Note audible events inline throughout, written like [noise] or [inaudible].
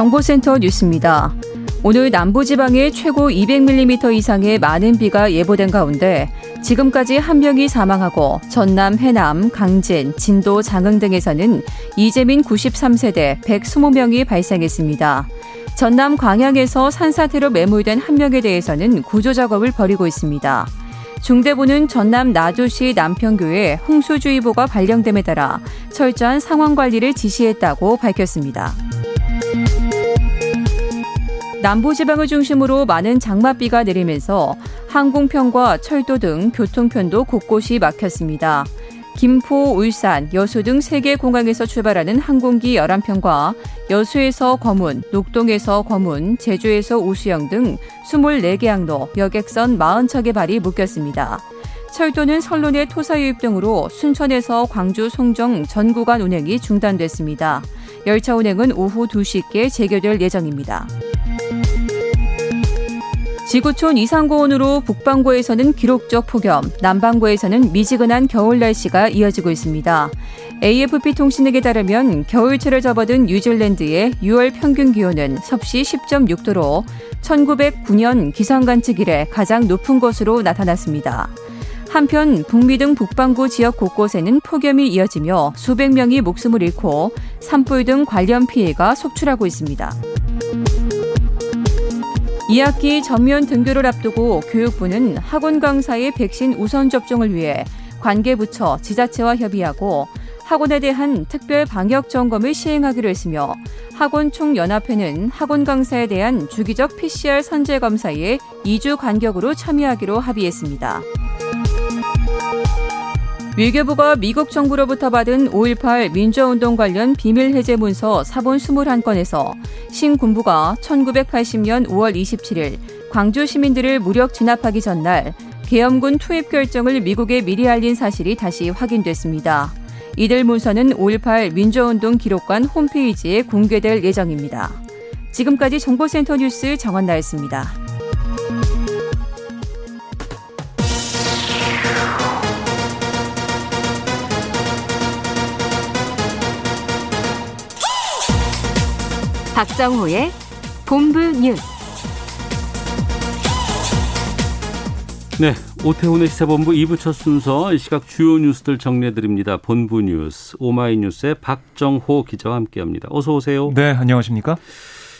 정보센터 뉴스입니다. 오늘 남부지방에 최고 200mm 이상의 많은 비가 예보된 가운데 지금까지 한 명이 사망하고 전남, 해남, 강진, 진도, 장흥 등에서는 이재민 93세대 120명이 발생했습니다. 전남 광양에서 산사태로 매몰된 한 명에 대해서는 구조 작업을 벌이고 있습니다. 중대부는 전남 나주시 남평교에 홍수주의보가 발령됨에 따라 철저한 상황 관리를 지시했다고 밝혔습니다. 남부지방을 중심으로 많은 장맛비가 내리면서 항공편과 철도 등 교통편도 곳곳이 막혔습니다. 김포, 울산, 여수 등 세 개 공항에서 출발하는 항공기 11편과 여수에서 검은, 녹동에서 검은, 제주에서 우수영 등 24개 항로, 여객선 40척의 발이 묶였습니다. 철도는 선론의 토사 유입 등으로 순천에서 광주, 송정 전 구간 운행이 중단됐습니다. 열차 운행은 오후 2시께 재개될 예정입니다. 지구촌 이상고온으로 북반구에서는 기록적 폭염, 남반구에서는 미지근한 겨울 날씨가 이어지고 있습니다. AFP 통신에게 따르면 겨울철을 접어든 뉴질랜드의 6월 평균 기온은 섭씨 10.6도로 1909년 기상관측 이래 가장 높은 것으로 나타났습니다. 한편 북미 등 북반구 지역 곳곳에는 폭염이 이어지며 수백 명이 목숨을 잃고 산불 등 관련 피해가 속출하고 있습니다. 2학기 전면 등교를 앞두고 교육부는 학원 강사의 백신 우선 접종을 위해 관계 부처, 지자체와 협의하고 학원에 대한 특별 방역 점검을 시행하기로 했으며 학원 총연합회는 학원 강사에 대한 주기적 PCR 선제 검사에 2주 간격으로 참여하기로 합의했습니다. 외교부가 미국 정부로부터 받은 5.18 민주화운동 관련 비밀 해제 문서 사본 21건에서 신군부가 1980년 5월 27일 광주 시민들을 무력 진압하기 전날 계엄군 투입 결정을 미국에 미리 알린 사실이 다시 확인됐습니다. 이들 문서는 5.18 민주화운동 기록관 홈페이지에 공개될 예정입니다. 지금까지 정보센터 뉴스 정한나였습니다. 박정호의 본부 뉴스. 네, 오태훈의 시사본부 2부 첫 순서 이 시각 주요 뉴스들 정리해드립니다. 본부 뉴스 오마이뉴스의 박정호 기자와 함께합니다. 어서 오세요. 네, 안녕하십니까?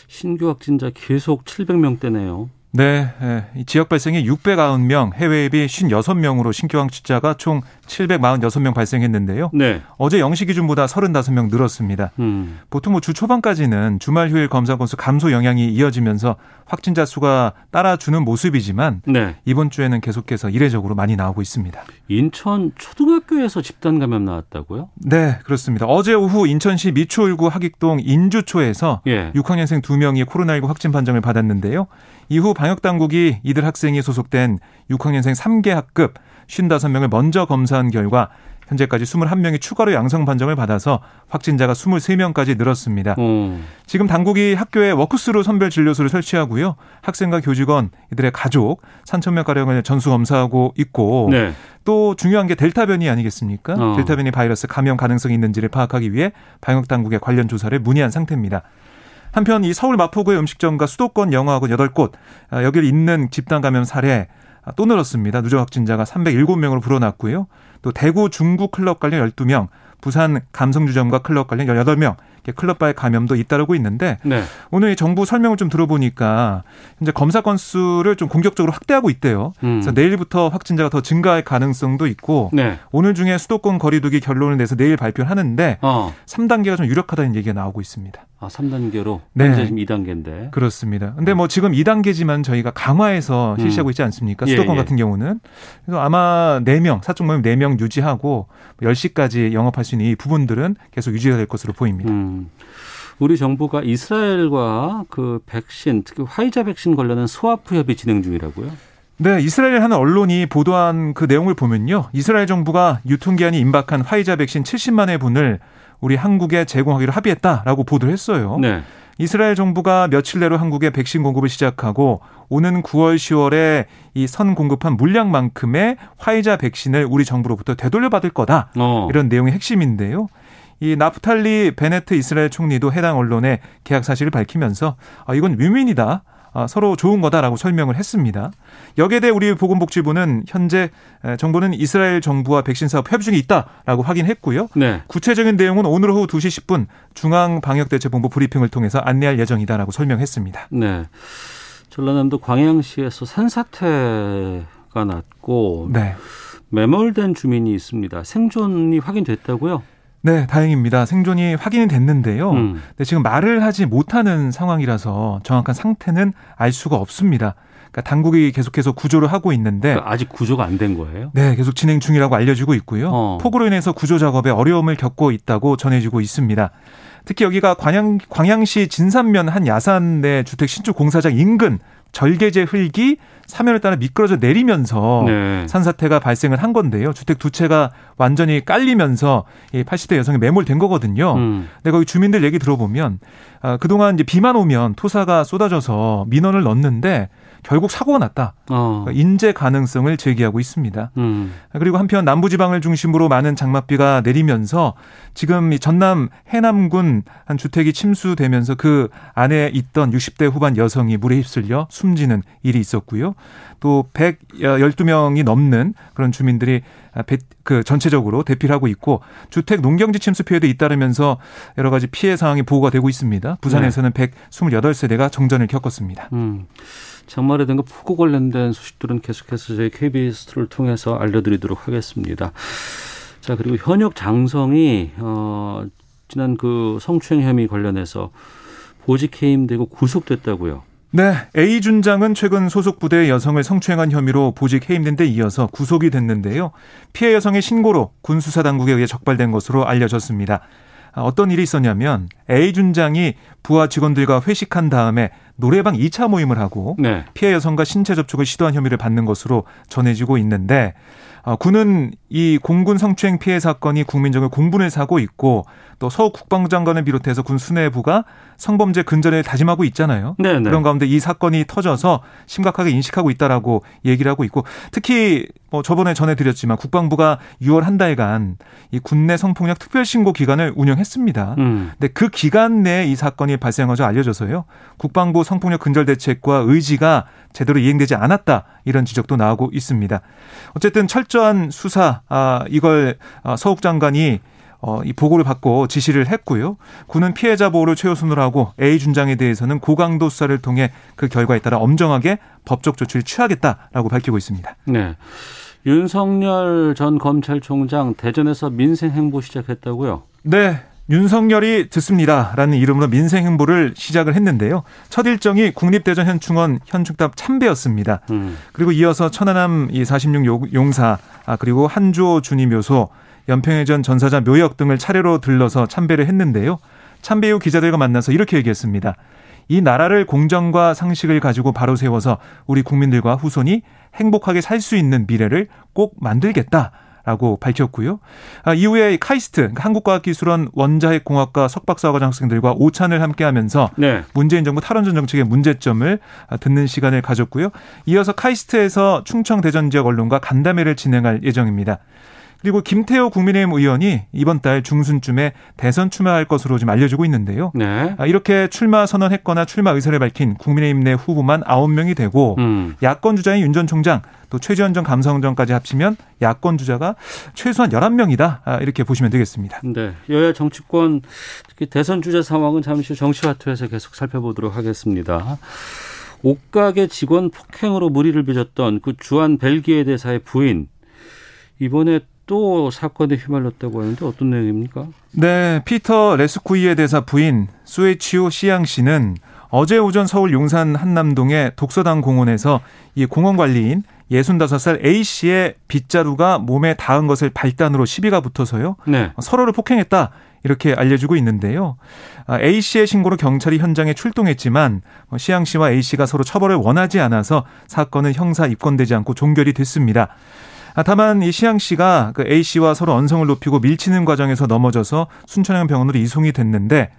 신규 확진자 계속 700명대네요. 네, 예, 지역 발생이 609명, 해외 비 56명으로 신규 확진자가 총 746명 발생했는데요. 네. 어제 영시 기준보다 35명 늘었습니다. 음. 보통 뭐 주 초반까지는 주말 휴일 검사 건수 감소 영향이 이어지면서 확진자 수가 따라주는 모습이지만 네. 이번 주에는 계속해서 이례적으로 많이 나오고 있습니다. 인천 초등학교에서 집단 감염 나왔다고요? 네, 그렇습니다. 어제 오후 인천시 미추홀구 하객동 인주초에서 예. 6학년생 2명이 코로나19 확진 판정을 받았는데요. 이후 방역 당국이 이들 학생이 소속된 6학년생 3개 학급 55명을 먼저 검사한 결과 현재까지 21명이 추가로 양성 판정을 받아서 확진자가 23명까지 늘었습니다. 어. 지금 당국이 학교에 walk-through 선별 진료소를 설치하고요. 학생과 교직원, 이들의 가족 3천 명 가량을 전수 검사하고 있고 네. 또 중요한 게 델타 변이 아니겠습니까? 어. 델타 변이 바이러스 감염 가능성이 있는지를 파악하기 위해 방역 당국에 관련 조사를 문의한 상태입니다. 한편 이 서울 마포구의 음식점과 수도권 영어학원 8곳 아, 여기를 잇는 집단 감염 사례 아, 또 늘었습니다. 누적 확진자가 307명으로 불어났고요. 또 대구 중구 클럽 관련 12명, 부산 감성주점과 클럽 관련 18명, 이렇게 클럽바의 감염도 잇따르고 있는데 네. 오늘 이 정부 설명을 좀 들어보니까 현재 검사 건수를 좀 공격적으로 확대하고 있대요. 음. 그래서 내일부터 확진자가 더 증가할 가능성도 있고 네. 오늘 중에 수도권 거리두기 결론을 내서 내일 발표를 하는데 어. 3단계가 좀 유력하다는 얘기가 나오고 있습니다. 아, 3단계로 네. 현재 지금 2단계인데. 그렇습니다. 근데 뭐 지금 2단계지만 저희가 강화해서 실시하고 있지 않습니까? 음. 예, 수도권 예. 같은 경우는. 그래서 아마 4명, 사적 모임 4명 유지하고 10시까지 영업할 수 있는 이 부분들은 계속 유지가 될 것으로 보입니다. 음. 우리 정부가 이스라엘과 그 백신, 특히 화이자 백신 관련한 스와프 협의 진행 중이라고요. 네, 이스라엘 하는 언론이 보도한 그 내용을 보면요. 이스라엘 정부가 유통기한이 임박한 화이자 백신 70만 회분을 우리 한국에 제공하기로 합의했다라고 보도를 했어요. 네. 이스라엘 정부가 며칠 내로 한국에 백신 공급을 시작하고 오는 9월, 10월에 이 선 공급한 물량만큼의 화이자 백신을 우리 정부로부터 되돌려 받을 거다. 어. 이런 내용이 핵심인데요. 이 나프탈리 베네트 이스라엘 총리도 해당 언론에 계약 사실을 밝히면서 아, 이건 윈윈이다. 아, 서로 좋은 거다라고 설명을 했습니다. 여기에 대해 우리 보건복지부는 현재 에, 정부는 이스라엘 정부와 백신 사업 협의 중에 있다라고 확인했고요. 네. 구체적인 내용은 오늘 오후 2시 10분 중앙방역대책본부 브리핑을 통해서 안내할 예정이다라고 설명했습니다. 네. 전라남도 광양시에서 산사태가 났고 네. 매몰된 주민이 있습니다. 생존이 확인됐다고요? 네, 다행입니다. 생존이 확인이 됐는데요. 음. 근데 지금 말을 하지 못하는 상황이라서 정확한 상태는 알 수가 없습니다. 그러니까 당국이 계속해서 구조를 하고 있는데 그러니까 아직 구조가 안 된 거예요? 네, 계속 진행 중이라고 알려지고 있고요. 어. 폭우로 인해서 구조 작업에 어려움을 겪고 있다고 전해지고 있습니다. 특히 여기가 광양, 광양시 진산면 한 야산 내 주택 신축 공사장 인근 절개제 흙이 사면을 따라 미끄러져 내리면서 네. 산사태가 발생을 한 건데요. 주택 두 채가 완전히 깔리면서 이 80대 여성이 매몰된 거거든요. 음. 근데 거기 주민들 얘기 들어보면 아, 그동안 이제 비만 오면 토사가 쏟아져서 민원을 넣는데 결국 사고가 났다. 어. 그러니까 인재 가능성을 제기하고 있습니다. 음. 그리고 한편 남부지방을 중심으로 많은 장맛비가 내리면서 지금 이 전남 해남군 한 주택이 침수되면서 그 안에 있던 60대 후반 여성이 물에 휩쓸려 숨지는 일이 있었고요. 또 112명이 넘는 그런 주민들이 배- 그 전체적으로 대피를 하고 있고 주택 농경지 침수 피해도 잇따르면서 여러 가지 피해 상황이 보고가 되고 있습니다. 부산에서는 128세대가 정전을 겪었습니다. 음. 장마에 된 거 폭우 관련된 소식들은 계속해서 저희 KBS를 통해서 알려드리도록 하겠습니다. 자 그리고 현역 장성이 어, 지난 그 성추행 혐의 관련해서 보직 해임되고 구속됐다고요. 네, A 준장은 최근 소속 부대의 여성을 성추행한 혐의로 보직 해임된 데 이어서 구속이 됐는데요. 피해 여성의 신고로 군 수사 당국에 의해 적발된 것으로 알려졌습니다. 아, 어떤 일이 있었냐면 A 준장이 부하 직원들과 회식한 다음에 노래방 2차 모임을 하고 네. 피해 여성과 신체 접촉을 시도한 혐의를 받는 것으로 전해지고 있는데 어, 군은 이 공군 성추행 피해 사건이 국민적인 공분을 사고 있고 또 서욱 국방장관을 비롯해서 군 수뇌부가 성범죄 근절을 다짐하고 있잖아요. 네, 네. 그런 가운데 이 사건이 터져서 심각하게 인식하고 있다라고 얘기를 하고 있고 특히 뭐 저번에 전해드렸지만 국방부가 6월 한 달간 이 군내 성폭력 특별신고 기간을 운영했습니다. 음. 근데 그 기간 내에 이 사건이 발생한 것으로 알려져서요. 국방부 성폭력 근절 대책과 의지가 제대로 이행되지 않았다 이런 지적도 나오고 있습니다. 어쨌든 철저한 수사 아 이걸 아, 서욱 장관이 어, 이 보고를 받고 지시를 했고요. 군은 피해자 보호를 최우선으로 하고 A 준장에 대해서는 고강도 수사를 통해 그 결과에 따라 엄정하게 법적 조치를 취하겠다라고 밝히고 있습니다. 네. 윤석열 전 검찰총장 대전에서 민생 행보 시작했다고요. 네. 윤석열이 듣습니다라는 이름으로 민생 행보를 시작을 했는데요. 첫 일정이 국립대전 현충원 현충탑 참배였습니다. 음. 그리고 이어서 천안함 이46 용사 아, 그리고 한주호 주니묘소 연평해 전 전사자 묘역 등을 차례로 들러서 참배를 했는데요. 참배 후 기자들과 만나서 이렇게 얘기했습니다. 이 나라를 공정과 상식을 가지고 바로 세워서 우리 국민들과 후손이 행복하게 살 수 있는 미래를 꼭 만들겠다. 라고 밝혔고요. 아, 이후에 카이스트 그러니까 한국과학기술원 원자핵공학과 석박사과정 학생들과 오찬을 함께하면서 네. 문재인 정부 탈원전 정책의 문제점을 듣는 시간을 가졌고요. 이어서 카이스트에서 충청 대전 지역 언론과 간담회를 진행할 예정입니다. 그리고 김태호 국민의힘 의원이 이번 달 중순쯤에 대선 출마할 것으로 지금 알려지고 있는데요. 네. 아, 이렇게 출마 선언했거나 출마 의사를 밝힌 국민의힘 내 후보만 9명이 되고 음. 야권 주자인 윤 전 총장 또 최지원 전 감사원장까지 합치면 야권 주자가 최소한 11명이다. 아, 이렇게 보시면 되겠습니다. 네. 여야 정치권 특히 대선 주자 상황은 잠시 후 정치화투에서 계속 살펴보도록 하겠습니다. 옷가게 직원 폭행으로 무리를 빚었던 그 주한 벨기에 대사의 부인 이번에 또 사건에 휘말렸다고 하는데 어떤 내용입니까? 네, 피터 레스쿠이의 대사 부인 수에치오 시양 씨는 어제 오전 서울 용산 한남동의 독서당 공원에서 이 공원 관리인 65살 A 씨의 빗자루가 몸에 닿은 것을 발단으로 시비가 붙어서요. 네. 서로를 폭행했다. 이렇게 알려주고 있는데요. 아, A 씨의 신고로 경찰이 현장에 출동했지만 뭐 시양 씨와 A 씨가 서로 처벌을 원하지 않아서 사건은 형사 입건되지 않고 종결이 됐습니다. 아, 다만 이 시양 씨가 그 A 씨와 서로 언성을 높이고 밀치는 과정에서 넘어져서 순천향 병원으로 이송이 됐는데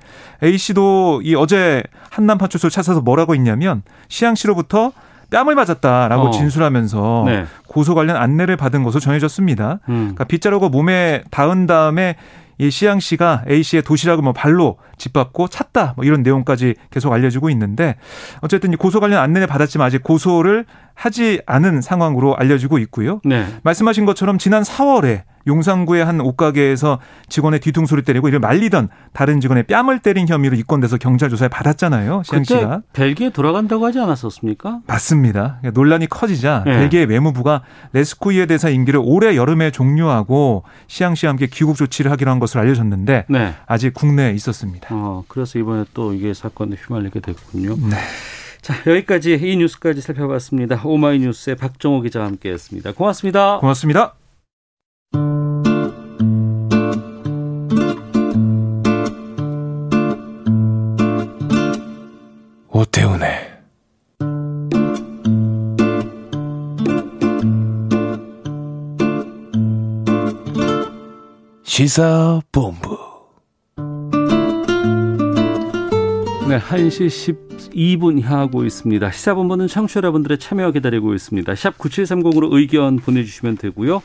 A 씨도 이 어제 한남 파출소 찾아서 뭐라고 했냐면 시양 씨로부터 뺨을 맞았다라고 어. 진술하면서 네. 고소 관련 안내를 받은 것으로 전해졌습니다. 음. 그러니까 빗자루가 몸에 닿은 다음에 이 시양 씨가 A 씨의 도시락을 뭐 발로 짓밟고 찼다 뭐 이런 내용까지 계속 알려지고 있는데 어쨌든 이 고소 관련 안내를 받았지만 아직 고소를 하지 않은 상황으로 알려지고 있고요. 네. 말씀하신 것처럼 지난 4월에 용산구의 한 옷가게에서 직원의 뒤통수를 때리고 이를 말리던 다른 직원의 뺨을 때린 혐의로 입건돼서 경찰 조사에 받았잖아요. 그때 씨가. 벨기에 돌아간다고 하지 않았었습니까? 맞습니다. 그러니까 논란이 커지자 네. 벨기에 외무부가 레스쿠이에 대사 임기를 올해 여름에 종료하고 시양 씨와 함께 귀국 조치를 하기로 한 것으로 알려졌는데 네. 아직 국내에 있었습니다. 어, 그래서 이번에 또 이게 사건에 휘말리게 됐군요. 네. 자, 여기까지 이 뉴스까지 살펴봤습니다. 오마이뉴스의 박정호 기자와 함께했습니다. 고맙습니다. 고맙습니다. 오태훈의 시사본부 네, 1시 12분 향하고 있습니다. 시사본부는 청취자 여러분들의 참여 기다리고 있습니다. 샵 9730으로 의견 보내주시면 되고요.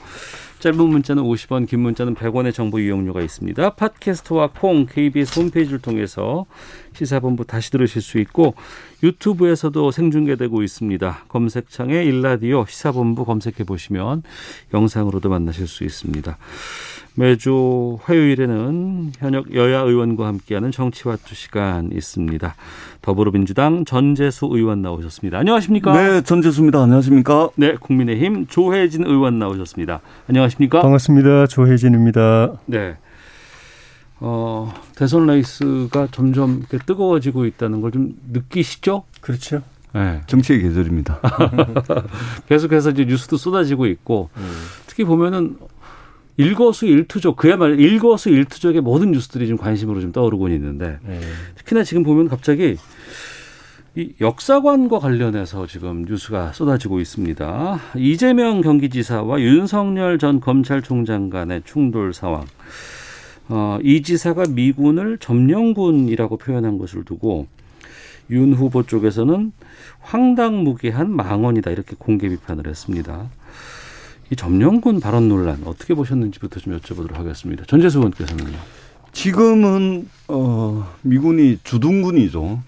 짧은 문자는 50원, 긴 문자는 100원의 정보 이용료가 있습니다. 팟캐스트와 콩, KBS 홈페이지를 통해서 시사본부 다시 들으실 수 있고 유튜브에서도 생중계되고 있습니다. 검색창에 일라디오 시사본부 검색해 보시면 영상으로도 만나실 수 있습니다. 매주 화요일에는 현역 여야 의원과 함께하는 정치와 투 시간 있습니다. 더불어민주당 전재수 의원 나오셨습니다. 안녕하십니까? 네, 전재수입니다. 안녕하십니까? 네, 국민의힘 조해진 의원 나오셨습니다. 안녕하십니까? 반갑습니다. 조해진입니다. 네. 어, 대선 레이스가 점점 이렇게 뜨거워지고 있다는 걸 좀 느끼시죠? 그렇죠. 네. 정치의 계절입니다. [laughs] 계속해서 이제 뉴스도 쏟아지고 있고 특히 보면은 일거수일투족 그야말로 일거수일투족의 모든 뉴스들이 좀 관심으로 좀 떠오르고 있는데 네. 특히나 지금 보면 갑자기 이 역사관과 관련해서 지금 뉴스가 쏟아지고 있습니다. 이재명 경기지사와 윤석열 전 검찰총장 간의 충돌 상황. 어, 이 지사가 미군을 점령군이라고 표현한 것을 두고 윤 후보 쪽에서는 황당무계한 망언이다 이렇게 공개 비판을 했습니다. 이 점령군 발언 논란 어떻게 보셨는지부터 좀 여쭤보도록 하겠습니다. 전재수 의원께서는요. 지금은 어, 미군이 주둔군이죠.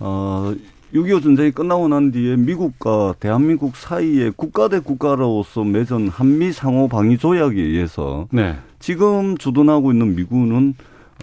어, 6.25 전쟁이 끝나고 난 뒤에 미국과 대한민국 사이에 국가 대 국가로서 맺은 한미 상호 방위 조약에 의해서 네. 지금 주둔하고 있는 미군은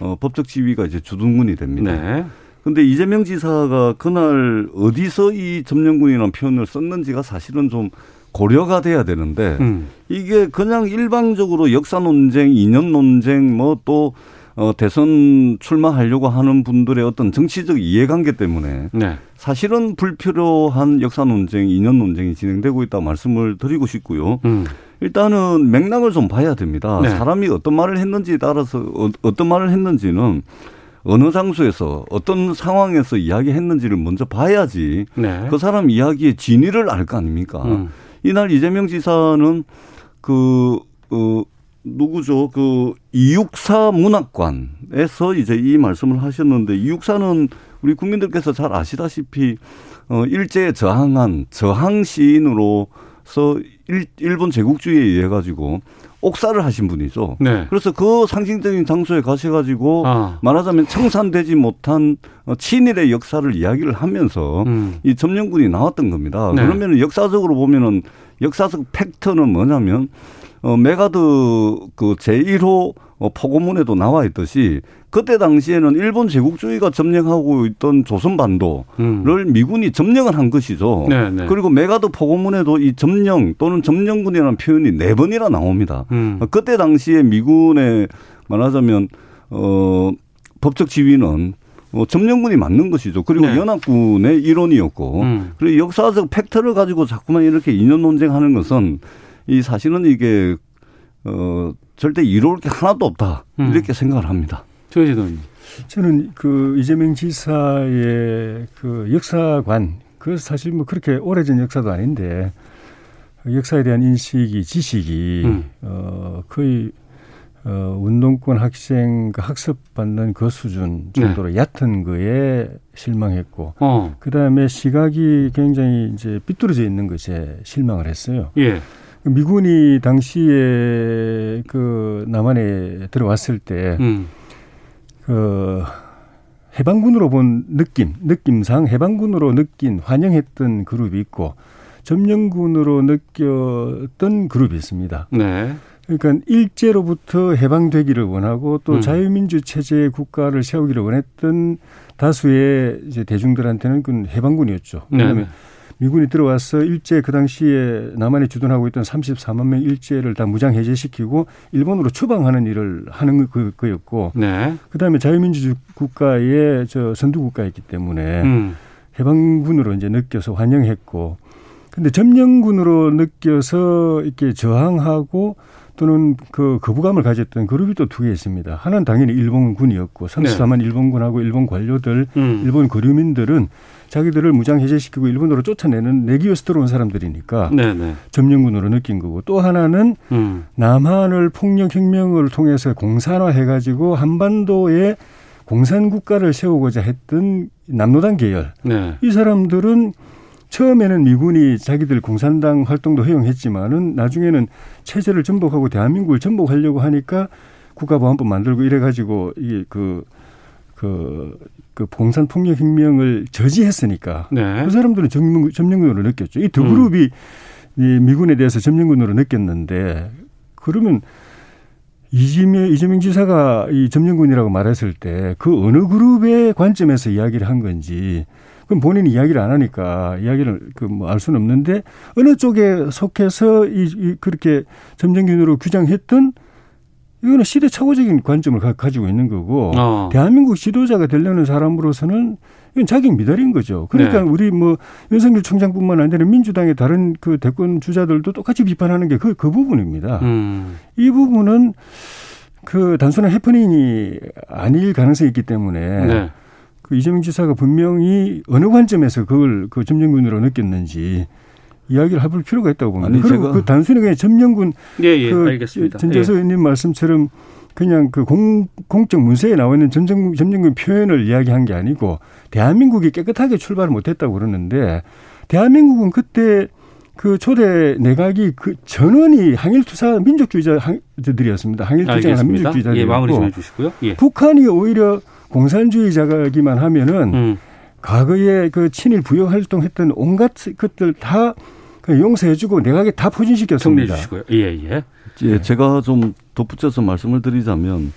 어, 법적 지위가 이제 주둔군이 됩니다. 네. 근데 이재명 지사가 그날 어디서 이 점령군이라는 표현을 썼는지가 사실은 좀 고려가 돼야 되는데 음. 이게 그냥 일방적으로 역사 논쟁, 이념 논쟁, 뭐또 어, 대선 출마하려고 하는 분들의 어떤 정치적 이해관계 때문에 네. 사실은 불필요한 역사 논쟁, 이념 논쟁이 진행되고 있다고 말씀을 드리고 싶고요. 음. 일단은 맥락을 좀 봐야 됩니다. 네. 사람이 어떤 말을 했는지에 따라서 어, 어떤 말을 했는지는 어느 장소에서 어떤 상황에서 이야기했는지를 먼저 봐야지 네. 그 사람 이야기의 진위를 알 거 아닙니까? 음. 이날 이재명 지사는 그, 어, 누구죠? 그, 이육사 문학관에서 이제 이 말씀을 하셨는데, 이육사는 우리 국민들께서 잘 아시다시피, 어, 일제에 저항한 저항 시인으로서 일, 일본 제국주의에 의해 가지고 옥사를 하신 분이죠. 네. 그래서 그 상징적인 장소에 가셔가지고 아. 말하자면 청산되지 못한 어, 친일의 역사를 이야기를 하면서 음. 이 점령군이 나왔던 겁니다. 네. 그러면 역사적으로 보면은 역사적 팩트는 뭐냐면 어, 맥아더 그 제1호 어, 포고문에도 나와 있듯이 그때 당시에는 일본 제국주의가 점령하고 있던 조선반도를 음. 미군이 점령을 한 것이죠. 네네. 네. 그리고 맥아더 포고문에도 이 점령 또는 점령군이라는 표현이 네 번이나 나옵니다. 음. 그때 당시에 미군의 말하자면 어 법적 지위는 어, 점령군이 맞는 것이죠. 그리고 네. 연합군의 일원이었고, 음. 그리고 역사적 팩트를 가지고 자꾸만 이렇게 인연 논쟁하는 것은 이 사실은 이게 어 절대 이로울 게 하나도 없다 음. 이렇게 생각을 합니다. 조혜진 의원님. 저는 그 이재명 지사의 그 역사관 그 사실 뭐 그렇게 오래전 역사도 아닌데 역사에 대한 인식이 지식이 음. 어 거의 어 운동권 학생 그 학습 받는 그 수준 정도로 네. 얕은 거에 실망했고 어. 그다음에 시각이 굉장히 이제 삐뚤어져 있는 것에 실망을 했어요. 예. 미군이 당시에 그 남한에 들어왔을 때 음. 그 해방군으로 본 느낌, 느낌상 해방군으로 느낀 환영했던 그룹이 있고 점령군으로 느꼈던 그룹이 있습니다. 네. 그러니까 일제로부터 해방되기를 원하고 또 음. 자유민주 체제의 국가를 세우기를 원했던 다수의 이제 대중들한테는 그 해방군이었죠. 네. 왜냐하면 미군이 들어와서 일제 그 당시에 남한이 주둔하고 있던 34만 명 일제를 다 무장 해제시키고 일본으로 추방하는 일을 하는 그, 거였고 네. 그다음에 자유민주 국가의 저 선두 국가였기 때문에 음. 해방군으로 이제 느껴서 환영했고 근데 점령군으로 느껴서 이렇게 저항하고 또는 그 거부감을 가졌던 그룹이 또 두 개 있습니다. 하나는 당연히 일본군이었고 34만 네. 일본군하고 일본 관료들, 음. 일본 거류민들은 자기들을 무장 해제시키고 일본으로 쫓아내는 내기위해서 들어온 사람들이니까 네네. 네. 점령군으로 느낀 거고 또 하나는 음. 남한을 폭력 혁명을 통해서 공산화해 가지고 한반도에 공산 국가를 세우고자 했던 남노당 계열 네. 이 사람들은 처음에는 미군이 자기들 공산당 활동도 허용했지만은 나중에는 체제를 전복하고 대한민국을 전복하려고 하니까 국가보안법 만들고 이래가지고 이게 그, 그, 그 봉산 폭력 혁명을 저지했으니까 네. 그 사람들은 점령, 점령군으로 느꼈죠. 이 두 그룹이 음. 이 미군에 대해서 점령군으로 느꼈는데 그러면 이재명, 이재명 지사가 이 점령군이라고 말했을 때 그 어느 그룹의 관점에서 이야기를 한 건지 그럼 본인이 이야기를 안 하니까 이야기를 그 뭐 알 수는 없는데 어느 쪽에 속해서 이, 이 그렇게 점령군으로 규정했던 이거는 시대착오적인 관점을 가, 지고 있는 거고 어. 대한민국 지도자가 되려는 사람으로서는 이건 자격 미달인 거죠. 그러니까 네. 우리 뭐 윤석열 총장뿐만 아니라 민주당의 다른 그 대권 주자들도 똑같이 비판하는 게그그 부분입니다. 음. 이 부분은 그 단순한 해프닝이 아닐 가능성이 있기 때문에 네. 그 이재명 지사가 분명히 어느 관점에서 그걸 그 점령군으로 느꼈는지 이야기를 해볼 필요가 있다고 봅니다. 아니, 그리고 그 단순히 그냥 점령군 예, 예, 그 알겠습니다. 전재서 예. 의원님 예. 말씀처럼 그냥 그 공, 공적 문서에 나와 있는 점령, 점령군 표현을 이야기한 게 아니고 대한민국이 깨끗하게 출발을 못했다고 그러는데 대한민국은 그때 그 초대 내각이 그 전원이 항일투사 민족주의자들이었습니다. 항일투쟁한 민족주의자들이고 예, 마무리 좀 해주시고요. 예. 북한이 오히려 공산주의자기만 하면은 음. 과거에 그 친일 부여 활동했던 온갖 것들 다 용서해주고 내각에 다 포진시켰습니다. 주시고요. 예, 예. 예, 제가 좀 덧붙여서 말씀을 드리자면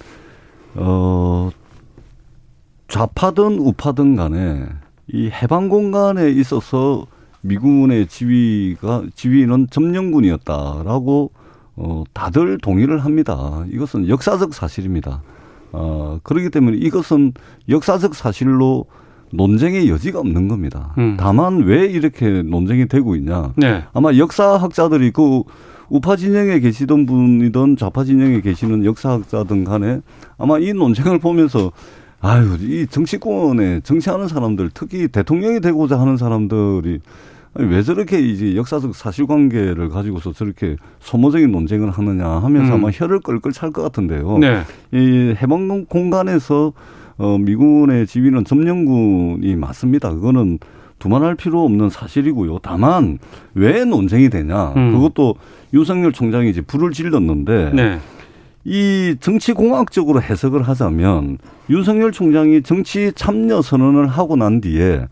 어 좌파든 우파든 간에 이 해방 공간에 있어서 미군의 지휘가 지휘는 점령군이었다라고 어 다들 동의를 합니다. 이것은 역사적 사실입니다. 어, 그렇기 때문에 이것은 역사적 사실로 논쟁의 여지가 없는 겁니다. 음. 다만 왜 이렇게 논쟁이 되고 있냐. 네. 아마 역사학자들이 그 우파 진영에 계시던 분이든 좌파 진영에 계시는 역사학자든 간에 아마 이 논쟁을 보면서 아유, 이 정치권에 정치하는 사람들, 특히 대통령이 되고자 하는 사람들이 왜 저렇게 이제 역사적 사실관계를 가지고서 저렇게 소모적인 논쟁을 하느냐 하면서 음. 아마 혀를 끌끌 찰 것 같은데요. 네. 이 해방 공간에서 어, 미군의 지휘는 점령군이 맞습니다. 그거는 두말할 필요 없는 사실이고요. 다만 왜 논쟁이 되냐? 음. 그것도 윤석열 총장이 이제 불을 질렀는데 네. 이 정치공학적으로 해석을 하자면 윤석열 총장이 정치 참여 선언을 하고 난 뒤에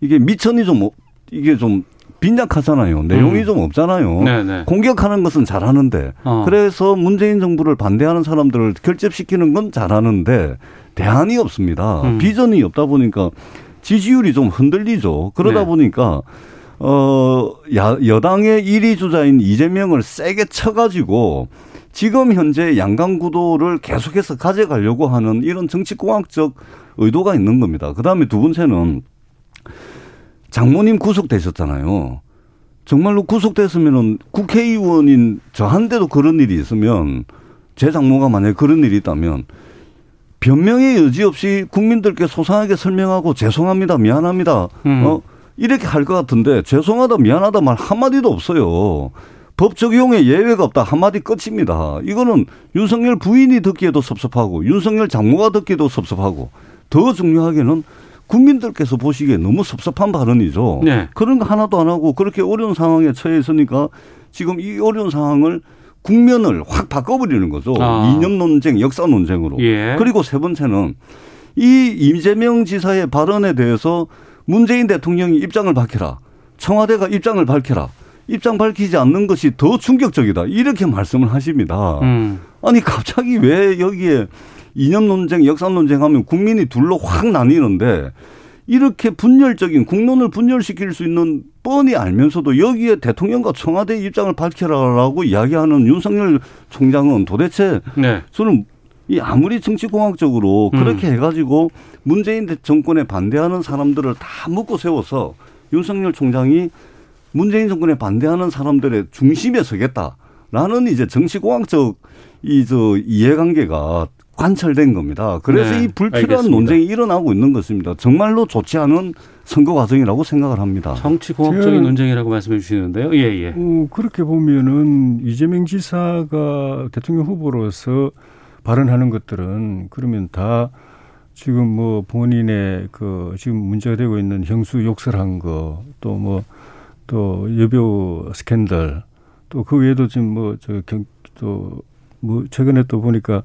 이게 미천이 좀 이게 좀 빈약하잖아요. 내용이 음. 좀 없잖아요. 네네. 공격하는 것은 잘하는데 어. 그래서 문재인 정부를 반대하는 사람들을 결집시키는 건 잘하는데 대안이 없습니다. 음. 비전이 없다 보니까 지지율이 좀 흔들리죠. 그러다 네. 보니까 어 야, 여당의 1위 주자인 이재명을 세게 쳐가지고 지금 현재 양강 구도를 계속해서 가져가려고 하는 이런 정치공학적 의도가 있는 겁니다. 그 다음에 두 번째는 장모님 구속되셨잖아요. 정말로 구속됐으면은 국회의원인 저한테도 그런 일이 있으면 제 장모가 만약에 그런 일이 있다면 변명의 여지 없이 국민들께 소상하게 설명하고 죄송합니다, 미안합니다. 음. 어 이렇게 할 것 같은데 죄송하다, 미안하다 말 한마디도 없어요. 법 적용에 예외가 없다 한마디 끝입니다. 이거는 윤석열 부인이 듣기에도 섭섭하고 윤석열 장모가 듣기에도 섭섭하고 더 중요하게는 국민들께서 보시기에 너무 섭섭한 발언이죠. 네. 그런 거 하나도 안 하고 그렇게 어려운 상황에 처해 있으니까 지금 이 어려운 상황을 국면을 확 바꿔버리는 거죠. 아. 이념 논쟁, 역사 논쟁으로. 예. 그리고 세 번째는 이 이재명 지사의 발언에 대해서 문재인 대통령이 입장을 밝혀라. 청와대가 입장을 밝혀라. 입장 밝히지 않는 것이 더 충격적이다. 이렇게 말씀을 하십니다. 음. 아니 갑자기 왜 여기에 이념 논쟁, 역사 논쟁 하면 국민이 둘로 확 나뉘는데 이렇게 분열적인 국론을 분열시킬 수 있는 뻔히 알면서도 여기에 대통령과 청와대 입장을 밝혀라라고 이야기하는 윤석열 총장은 도대체 네. 저는 이 아무리 정치공학적으로 음. 그렇게 해가지고 문재인 대- 정권에 반대하는 사람들을 다 묶고 세워서 윤석열 총장이 문재인 정권에 반대하는 사람들의 중심에 서겠다라는 이제 정치공학적 이 저 이해관계가 관철된 겁니다. 그래서 네, 이 불필요한 알겠습니다. 논쟁이 일어나고 있는 것입니다. 정말로 좋지 않은 선거 과정이라고 생각을 합니다. 정치 공학적인 제가- 논쟁이라고 말씀해 주시는데요. 예, 예. 어, 그렇게 보면은 이재명 지사가 대통령 후보로서 발언하는 것들은 그러면 다 지금 뭐 본인의 그 지금 문제가 되고 있는 형수 욕설한 거 또 뭐또 여배우 스캔들 또 그 외에도 지금 뭐 저 경 또뭐 최근에 또 보니까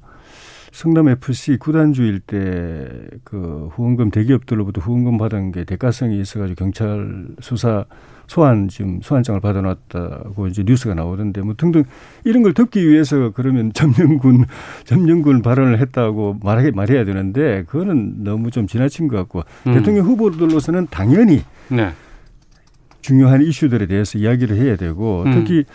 성남 FC 구단주일 때 그 후원금 대기업들로부터 후원금 받은 게 대가성이 있어가지고 경찰 수사 소환 지금 소환장을 받아놨다고 이제 뉴스가 나오던데 뭐 등등 이런 걸 듣기 위해서 그러면 [laughs] 점령군 점령군 발언을 했다고 말해 말해야 되는데 그거는 너무 좀 지나친 것 같고 음. 대통령 후보들로서는 당연히 네. 중요한 이슈들에 대해서 이야기를 해야 되고 음. 특히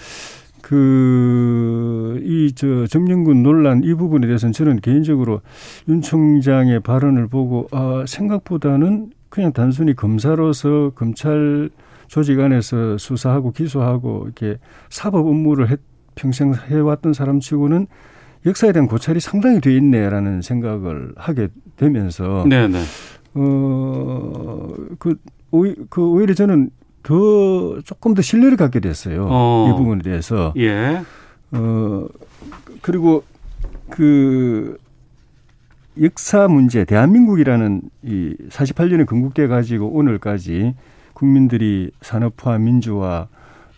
그 이 저 점령군 논란 이 부분에 대해서는 저는 개인적으로 윤 총장의 발언을 보고 아 생각보다는 그냥 단순히 검사로서 검찰 조직 안에서 수사하고 기소하고 이렇게 사법 업무를 해, 평생 해왔던 사람 치고는 역사에 대한 고찰이 상당히 돼 있네라는 생각을 하게 되면서 네, 네. 어그 그 오히려 저는 더 조금 더 신뢰를 갖게 됐어요. 어. 이 부분에 대해서. 예. 어 그리고 그 역사 문제 대한민국이라는 이 48년에 건국돼 가지고 오늘까지 국민들이 산업화, 민주화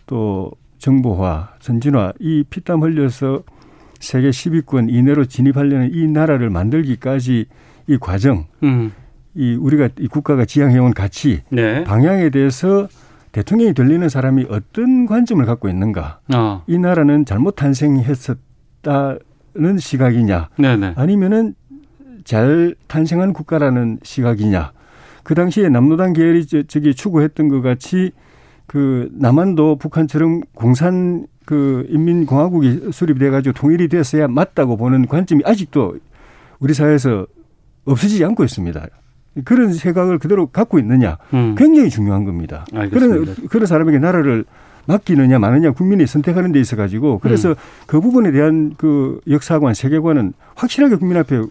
또 정보화, 전진화 이 피땀 흘려서 세계 10위권 이내로 진입하려는 이 나라를 만들기까지 이 과정, 음. 이 우리가 이 국가가 지향해온 가치, 네. 방향에 대해서 대통령이 들리는 사람이 어떤 관점을 갖고 있는가? 아. 이 나라는 잘못 탄생했었다는 시각이냐, 네, 네. 아니면은 잘 탄생한 국가라는 시각이냐. 그 당시에 남노당 계열이 저- 저기 추구했던 것 같이 그 남한도 북한처럼 공산 그 인민공화국이 수립돼 가지고 통일이 됐어야 맞다고 보는 관점이 아직도 우리 사회에서 없어지지 않고 있습니다. 그런 생각을 그대로 갖고 있느냐 음. 굉장히 중요한 겁니다. 알겠습니다. 그런 그런 사람에게 나라를 맡기느냐 마느냐 국민이 선택하는 데 있어 가지고 음. 그래서 그 부분에 대한 그 역사관 세계관은 확실하게 국민 앞에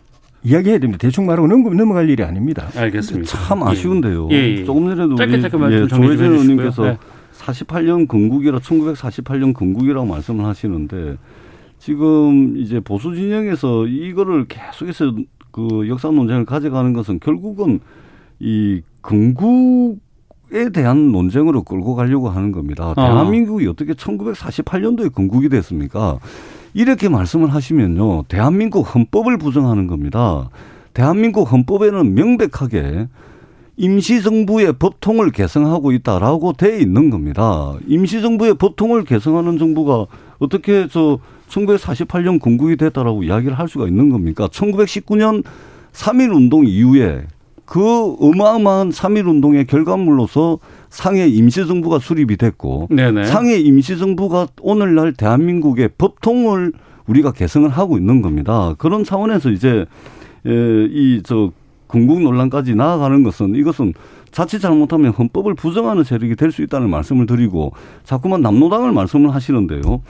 이야기해야 됩니다. 대충 말하고 넘- 넘어갈 일이 아닙니다. 알겠습니다. 참 예. 아쉬운데요. 예, 예. 조금 전에도 짧게 우리 짧게 말씀 예, 조혜진. 의원님께서 네. 48년 건국이라 1948년 건국이라고 말씀을 하시는데 지금 이제 보수 진영에서 이거를 계속해서 그 역사 논쟁을 가져가는 것은 결국은 이 건국 에 대한 논쟁으로 끌고 가려고 하는 겁니다. 아. 대한민국이 어떻게 1948년도에 건국이 됐습니까? 이렇게 말씀을 하시면요. 대한민국 헌법을 부정하는 겁니다. 대한민국 헌법에는 명백하게 임시정부의 법통을 개성하고 있다라고 돼 있는 겁니다. 임시정부의 법통을 개성하는 정부가 어떻게 저 1948년 건국이 됐다라고 이야기를 할 수가 있는 겁니까? 1919년 3.1 운동 이후에 그 어마어마한 3.1 운동의 결과물로서 상해 임시정부가 수립이 됐고 네네. 상해 임시정부가 오늘날 대한민국의 법통을 우리가 개성을 하고 있는 겁니다. 그런 차원에서 이제 이저 건국 논란까지 나아가는 것은 이것은 자칫 잘못하면 헌법을 부정하는 세력이 될 수 있다는 말씀을 드리고 자꾸만 남노당을 말씀을 하시는데요.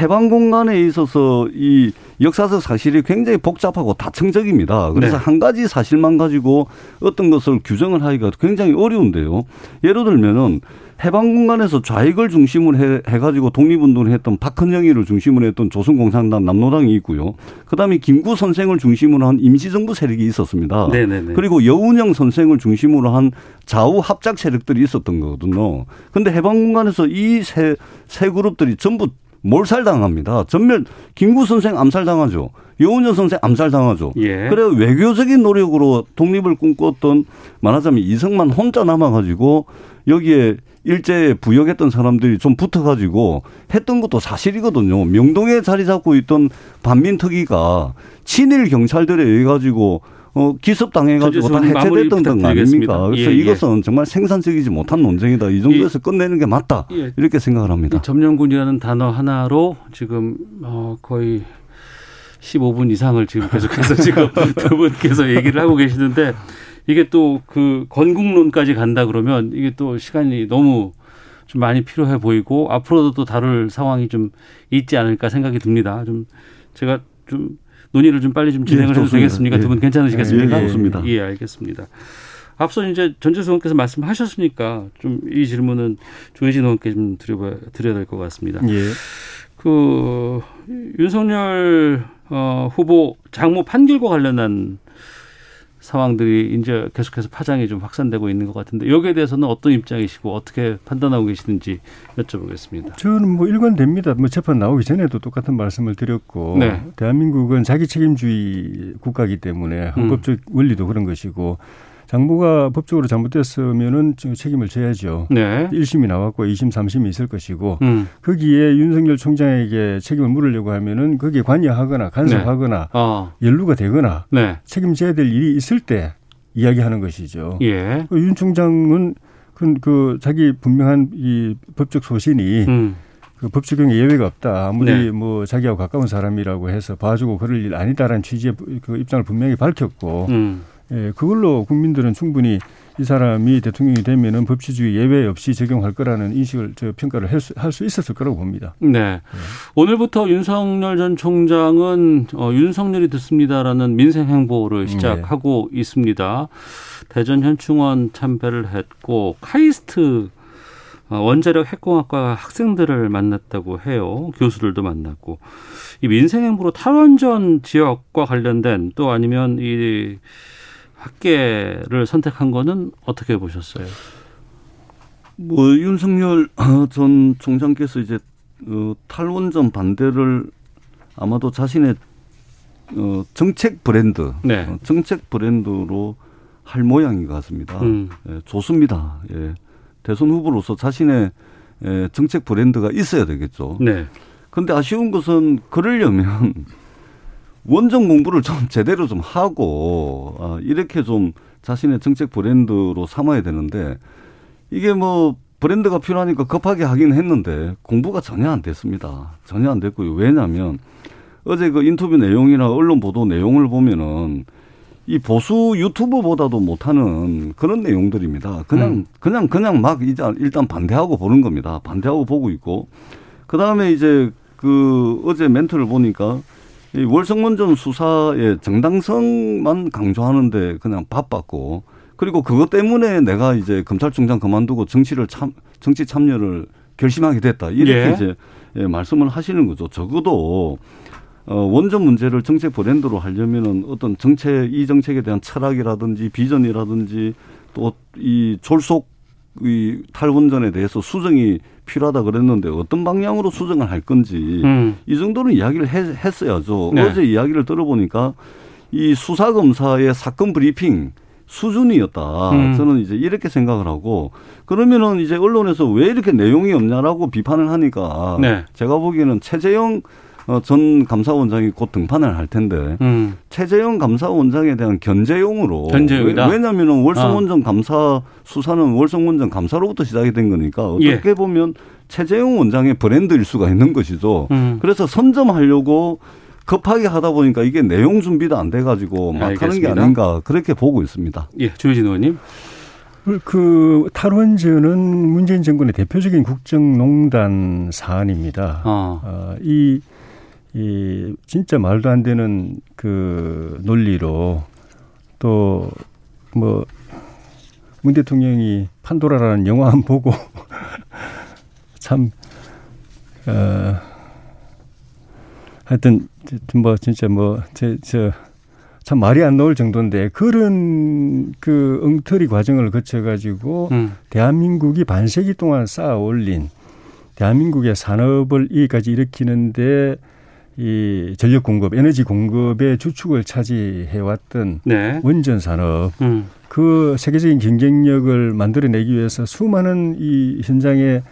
해방 공간에 있어서 이 역사적 사실이 굉장히 복잡하고 다층적입니다. 그래서 네. 한 가지 사실만 가지고 어떤 것을 규정을 하기가 굉장히 어려운데요. 예를 들면은 해방 공간에서 좌익을 중심으로 해, 해가지고 독립운동을 했던 박헌영이를 중심으로 했던 조선공산당 남노당이 있고요. 그다음에 김구 선생을 중심으로 한 임시정부 세력이 있었습니다. 네네네. 그리고 여운영 선생을 중심으로 한 좌우 합작 세력들이 있었던 거거든요. 근데 해방 공간에서 이 세 세 그룹들이 전부 몰살당합니다. 전면 김구 선생 암살당하죠. 여운여 선생 암살당하죠. 예. 그래 외교적인 노력으로 독립을 꿈꿨던 말하자면 이승만 혼자 남아가지고 여기에 일제에 부역했던 사람들이 좀 붙어가지고 했던 것도 사실이거든요. 명동에 자리 잡고 있던 반민특위가 친일 경찰들에 의해 가지고 어, 기습당해가지고 다 해체됐던 건 아닙니까? 그래서 예, 예. 이것은 정말 생산적이지 못한 논쟁이다. 이 정도에서 예. 끝내는 게 맞다. 예. 이렇게 생각을 합니다. 점령군이라는 단어 하나로 지금 어, 거의 15분 이상을 지금 계속해서 지금 [laughs] 두 분께서 얘기를 하고 계시는데 이게 또 그 건국론까지 간다 그러면 이게 또 시간이 너무 좀 많이 필요해 보이고 앞으로도 또 다룰 상황이 좀 있지 않을까 생각이 듭니다. 좀 제가 좀 논의를 좀 빨리 좀 진행을 예, 해도 되겠습니까? 예. 두분 괜찮으시겠습니까? 예, 좋습니다. 예, 알겠습니다. 앞서 이제 전재수 의원께서 말씀하셨으니까 좀 이 질문은 조혜진 의원께 좀 드려봐야, 드려야 될 것 같습니다. 예. 그 윤석열 어, 후보 장모 판결과 관련한 상황들이 이제 계속해서 파장이 좀 확산되고 있는 것 같은데 여기에 대해서는 어떤 입장이시고 어떻게 판단하고 계시는지 여쭤보겠습니다. 저는 뭐 일관됩니다. 뭐 재판 나오기 전에도 똑같은 말씀을 드렸고 네. 대한민국은 자기 책임주의 국가이기 때문에 헌법적 음. 원리도 그런 것이고 장부가 법적으로 잘못됐으면은 책임을 져야죠. 네. 1심이 나왔고 2심, 3심이 있을 것이고 음. 거기에 윤석열 총장에게 책임을 물으려고 하면은 거기에 관여하거나 간섭하거나 네. 어. 연루가 되거나 네. 책임져야 될 일이 있을 때 이야기하는 것이죠. 예. 그윤 총장은 그, 그 자기 분명한 이 법적 소신이 음. 그법 적용에 예외가 없다. 아무리 네. 뭐 자기하고 가까운 사람이라고 해서 봐주고 그럴 일 아니다라는 취지의 그 입장을 분명히 밝혔고 음. 예, 그걸로 국민들은 충분히 이 사람이 대통령이 되면은 법치주의 예외 없이 적용할 거라는 인식을 저 평가를 할수 있었을 거라고 봅니다. 네. 네. 오늘부터 윤석열 전 총장은 어, 윤석열이 듣습니다라는 민생 행보를 네. 시작하고 네. 있습니다. 대전 현충원 참배를 했고 카이스트 어, 원자력 핵공학과 학생들을 만났다고 해요. 교수들도 만났고 이 민생 행보로 탈원전 지역과 관련된 또 아니면 이 학계를 선택한 거는 어떻게 보셨어요? 뭐 윤석열 [clears throat] 전 총장께서 이제 어, 탈원전 반대를 아마도 자신의 어, 정책 브랜드, 네. 어, 정책 브랜드로 할 모양인 것 같습니다. 음. 예, 좋습니다. 예. 대선 후보로서 자신의 예, 정책 브랜드가 있어야 되겠죠. 네. 근데 아쉬운 것은 그러려면 원정 공부를 좀 [laughs] 제대로 좀 하고 어, 이렇게 좀 자신의 정책 브랜드로 삼아야 되는데 이게 뭐 브랜드가 필요하니까 급하게 하긴 했는데 공부가 전혀 안 됐습니다. 전혀 안 됐고요. 왜냐하면 어제 그 인터뷰 내용이나 언론 보도 내용을 보면은 이 보수 유튜버보다도 못하는 그런 내용들입니다. 그냥 음. 그냥 그냥 막 이제 일단 반대하고 보는 겁니다. 반대하고 보고 있고 그 다음에 이제 그 어제 멘트를 보니까 이 월성원전 수사의 정당성만 강조하는데 그냥 바빴고 그리고 그것 때문에 내가 이제 검찰총장 그만두고 정치를 참 정치 참여를 결심하게 됐다 이렇게 예. 이제 예, 말씀을 하시는 거죠. 적어도 어, 원전 문제를 정책 브랜드로 하려면은 어떤 정책 이 정책에 대한 철학이라든지 비전이라든지 또 이 졸속 이 탈원전에 대해서 수정이 필요하다 그랬는데 어떤 방향으로 수정을 할 건지 음. 이 정도는 이야기를 했, 어야죠 네. 어제 이야기를 들어보니까 이 수사 검사의 사건 브리핑 수준이었다. 음. 저는 이제 이렇게 생각을 하고 그러면은 이제 언론에서 왜 이렇게 내용이 없냐라고 비판을 하니까 네. 제가 보기에는 최재형 어, 전 감사원장이 곧 등판을 할 텐데 음. 최재형 감사원장에 대한 견제용으로 견제용이다? 왜, 냐면은 월성원전 아. 감사 수사는 월성원전 감사로부터 시작이 된 거니까 어떻게 예. 보면 최재형 원장의 브랜드일 수가 있는 것이죠. 음. 그래서 선점하려고 급하게 하다 보니까 이게 내용 준비도 안 돼가지고 막 하는 게 알겠습니다. 아닌가 그렇게 보고 있습니다. 예, 조혜진 의원님. 그 탈원전은 문재인 정권의 대표적인 국정농단 사안입니다. 어. 어, 이, 이 진짜 말도 안 되는 그 논리로 또 뭐 문 대통령이 판도라라는 영화 한 보고 [laughs] 참 어, 하여튼 뭐 진짜 뭐제저 참 말이 안 나올 정도인데 그런 그 엉터리 과정을 거쳐 가지고 음. 대한민국이 반세기 동안 쌓아 올린 대한민국의 산업을 여기까지 일으키는데 이 전력 공급, 에너지 공급의 주축을 차지해 왔던 네. 원전 산업 음. 그 세계적인 경쟁력을 만들어내기 위해서 수많은 이 현장의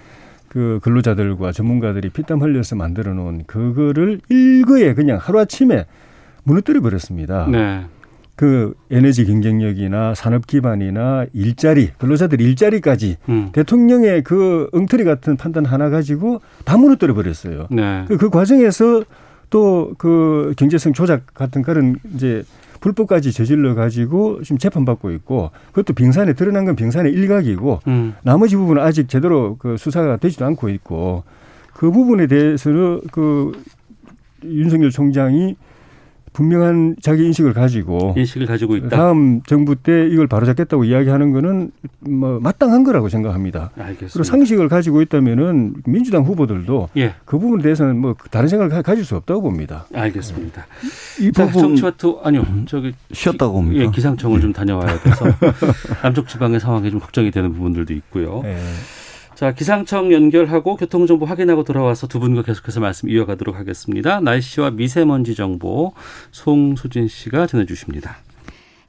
그 근로자들과 전문가들이 피땀 흘려서 만들어 놓은 그거를 일거에 그냥 하루아침에 무너뜨려 버렸습니다. 네. 그 에너지 경쟁력이나 산업 기반이나 일자리, 근로자들 일자리까지 음. 대통령의 그 엉터리 같은 판단 하나 가지고 다 무너뜨려 버렸어요. 네. 그, 그 과정에서 또 그 경제성 조작 같은 그런 이제 불법까지 저질러 가지고 지금 재판받고 있고 그것도 빙산에 드러난 건 빙산의 일각이고 음. 나머지 부분은 아직 제대로 그 수사가 되지도 않고 있고 그 부분에 대해서는 그 윤석열 총장이 분명한 자기 인식을 가지고 인식을 가지고 있다. 다음 정부 때 이걸 바로잡겠다고 이야기하는 거는 뭐 마땅한 거라고 생각합니다. 알겠습니다. 그리고 상식을 가지고 있다면은 민주당 후보들도 예, 그 부분에 대해서는 뭐 다른 생각을 가- 가질 수 없다고 봅니다. 알겠습니다. 이 자, 부분 정치와트 아니요, 저기 쉬었다고 봅니까? 예, 기상청을 좀 다녀와야 돼서 [laughs] 남쪽 지방의 상황이 좀 걱정이 되는 부분들도 있고요. 예. 자, 기상청 연결하고 교통정보 확인하고 돌아와서 두 분과 계속해서 말씀 이어가도록 하겠습니다. 날씨와 미세먼지 정보 송수진 씨가 전해주십니다.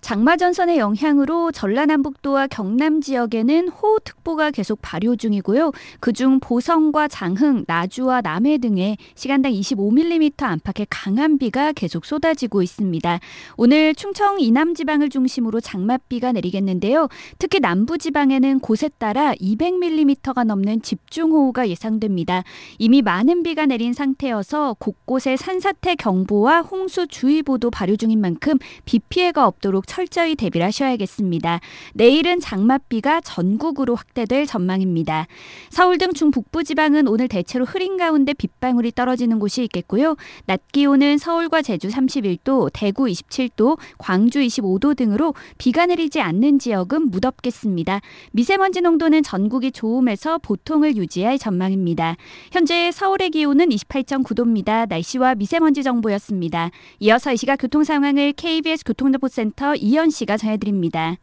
장마 전선의 영향으로 전라남북도와 경남 지역에는 호우특보가 계속 발효 중이고요. 그중 보성과 장흥, 나주와 남해 등에 시간당 25mm 안팎의 강한 비가 계속 쏟아지고 있습니다. 오늘 충청 이남 지방을 중심으로 장맛비가 내리겠는데요. 특히 남부 지방에는 곳에 따라 200mm가 넘는 집중호우가 예상됩니다. 이미 많은 비가 내린 상태여서 곳곳에 산사태 경보와 홍수 주의보도 발효 중인 만큼 비 피해가 없도록 철저히 대비를 하셔야겠습니다. 내일은 장맛비가 전국으로 확대될 전망입니다. 서울 등 중북부 지방은 오늘 대체로 흐린 가운데 빗방울이 떨어지는 곳이 있겠고요. 낮 기온은 서울과 제주 31도, 대구 27도, 광주 25도 등으로 비가 내리지 않는 지역은 무덥겠습니다. 미세먼지 농도는 전국이 좋음에서 보통을 유지할 전망입니다. 현재 서울의 기온은 28.9도입니다. 날씨와 미세먼지 정보였습니다. 이어서 이 시각 교통 상황을 KBS 교통정보센터 이현 씨가 전해드립니다.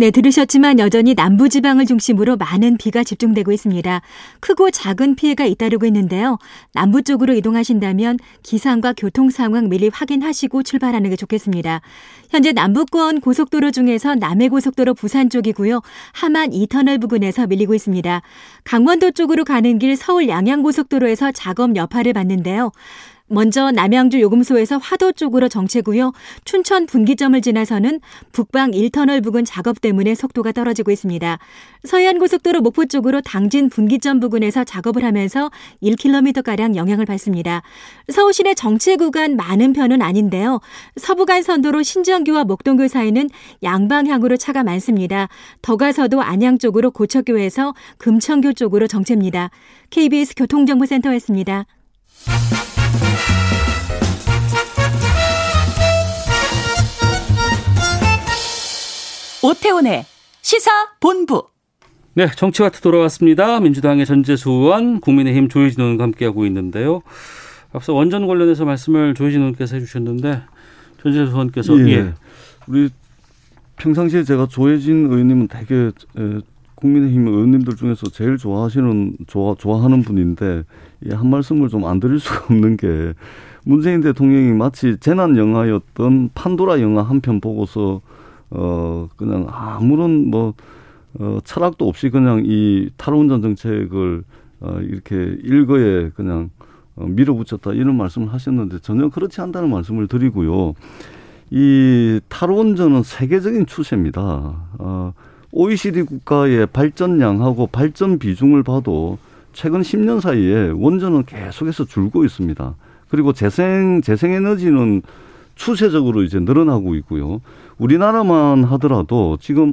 네, 들으셨지만 여전히 남부지방을 중심으로 많은 비가 집중되고 있습니다. 크고 작은 피해가 잇따르고 있는데요. 남부 쪽으로 이동하신다면 기상과 교통 상황 미리 확인하시고 출발하는 게 좋겠습니다. 현재 남부권 고속도로 중에서 남해고속도로 부산 쪽이고요. 하만 2터널 부근에서 밀리고 있습니다. 강원도 쪽으로 가는 길 서울 양양고속도로에서 작업 여파를 받는데요. 먼저 남양주 요금소에서 화도 쪽으로 정체고요. 춘천 분기점을 지나서는 북방 1터널 부근 작업 때문에 속도가 떨어지고 있습니다. 서해안고속도로 목포 쪽으로 당진 분기점 부근에서 작업을 하면서 1km가량 영향을 받습니다. 서울 시내 정체 구간 많은 편은 아닌데요. 서부간 선도로 신정교와 목동교 사이는 양방향으로 차가 많습니다. 더 가서도 안양 쪽으로 고척교에서 금천교 쪽으로 정체입니다. KBS 교통정보센터였습니다. 오태훈의 시사 본부. 네, 정치와트 돌아왔습니다. 민주당의 전재수 의원, 국민의힘 조혜진 의원과 함께하고 있는데요. 앞서 원전 관련해서 말씀을 조혜진 의원께서 해주셨는데 전재수 의원께서 예. 예. 우리 평상시에 제가 조혜진 의원님은 되게 에, 국민의힘 의원님들 중에서 제일 좋아하시는 좋아 좋아하는 분인데 예, 한 말씀을 좀 안 드릴 수가 [laughs] 없는 게 문재인 대통령이 마치 재난 영화였던 판도라 영화 한 편 보고서 어 그냥 아무런 뭐 어, 철학도 없이 그냥 이 탈원전 정책을 어, 이렇게 일거에 그냥 어, 밀어붙였다 이런 말씀을 하셨는데 전혀 그렇지 않다는 말씀을 드리고요. 이 탈원전은 세계적인 추세입니다. 어, OECD 국가의 발전량하고 발전 비중을 봐도 최근 10년 사이에 원전은 계속해서 줄고 있습니다. 그리고 재생 재생 에너지는 추세적으로 이제 늘어나고 있고요. 우리나라만 하더라도 지금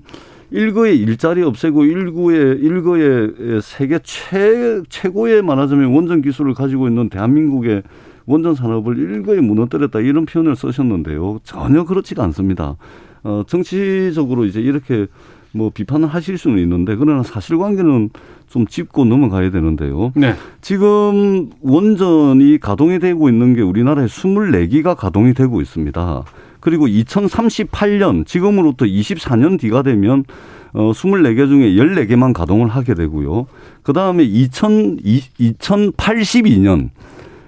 일거의 일자리 없애고 일구의 일거의 세계 최 최고의 말하자면 원전 기술을 가지고 있는 대한민국의 원전 산업을 일거에 무너뜨렸다 이런 표현을 쓰셨는데요. 전혀 그렇지가 않습니다. 어 정치적으로 이제 이렇게 뭐 비판을 하실 수는 있는데 그러나 사실관계는 좀 짚고 넘어가야 되는데요. 네. 지금 원전이 가동이 되고 있는 게 우리나라에 24기가 가동이 되고 있습니다. 그리고 2038년 지금으로부터 24년 뒤가 되면 어 24개 중에 14개만 가동을 하게 되고요. 그다음에 2000 2082년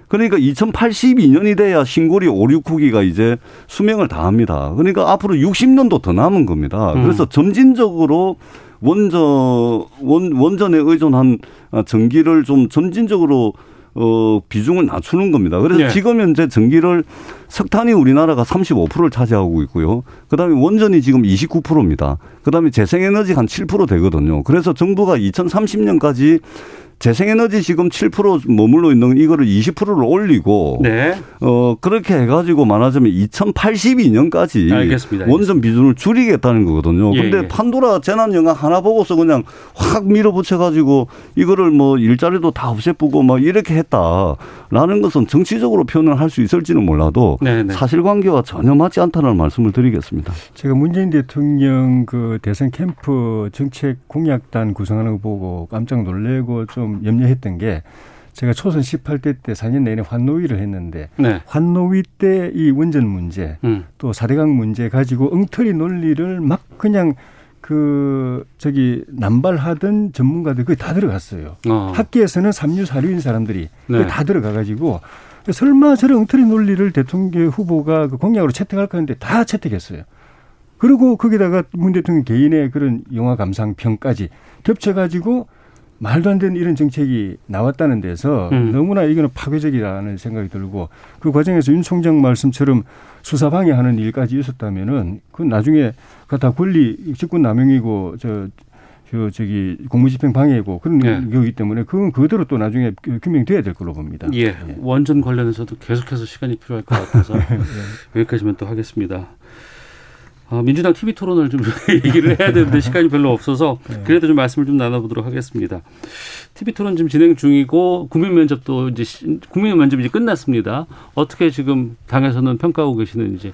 그러니까 2082년이 돼야 신고리 5, 6호기가 이제 수명을 다합니다. 그러니까 앞으로 60년도 더 남은 겁니다. 그래서 음. 점진적으로 원전 원 원전에 의존한 전기를 좀 점진적으로 어 비중을 낮추는 겁니다. 그래서 예. 지금 현재 전기를 석탄이 우리나라가 35%를 차지하고 있고요. 그다음에 원전이 지금 29%입니다. 그다음에 재생에너지가 한7% 되거든요. 그래서 정부가 2030년까지 재생에너지 지금 7% 머물러 있는 이거를 20%를 올리고 네. 어 그렇게 해가지고 말하자면 2082년까지 알겠습니다. 원전 비중을 줄이겠다는 거거든요. 예, 근데 예. 판도라 재난 영화 하나 보고서 그냥 확 밀어붙여가지고 이거를 뭐 일자리도 다 없애쁘고 막 이렇게 했다라는 것은 정치적으로 표현을 할 수 있을지는 몰라도 네, 네. 사실관계와 전혀 맞지 않다는 말씀을 드리겠습니다. 제가 문재인 대통령 그 대선 캠프 정책 공약단 구성하는 거 보고 깜짝 놀래고 좀 염려했던 게 제가 초선 18대 때 4년 내내 환노위를 했는데 네. 환노위 때 이 원전 문제 음. 또 사대강 문제 가지고 엉터리 논리를 막 그냥 그 저기 남발하던 전문가들 거기 다 들어갔어요. 어. 학계에서는 삼류 사류인 사람들이 네. 다 들어가 가지고 설마 저런 엉터리 논리를 대통령 후보가 그 공약으로 채택할까 했는데 다 채택했어요. 그리고 거기다가 문 대통령 개인의 그런 영화 감상 평까지 겹쳐가지고 말도 안 되는 이런 정책이 나왔다는 데서 음. 너무나 이거는 파괴적이라는 생각이 들고 그 과정에서 윤 총장 말씀처럼 수사 방해하는 일까지 있었다면은 그건 나중에 그 다 권리 직권 남용이고 저, 저 저기 공무집행 방해고 그런 네. 경우이기 때문에 그건 그대로 또 나중에 규명돼야 될 걸로 봅니다. 예. 원전 관련해서도 계속해서 시간이 필요할 것 같아서 [laughs] 여기까지만 또 하겠습니다. 아, 민주당 TV 토론을 좀 [laughs] 얘기를 해야 되는데 시간이 별로 없어서 그래도 좀 말씀을 좀 나눠보도록 하겠습니다. TV 토론 지금 진행 중이고 국민 면접도 이제 시- 국민 면접이 이제 끝났습니다. 어떻게 지금 당에서는 평가하고 계시는지.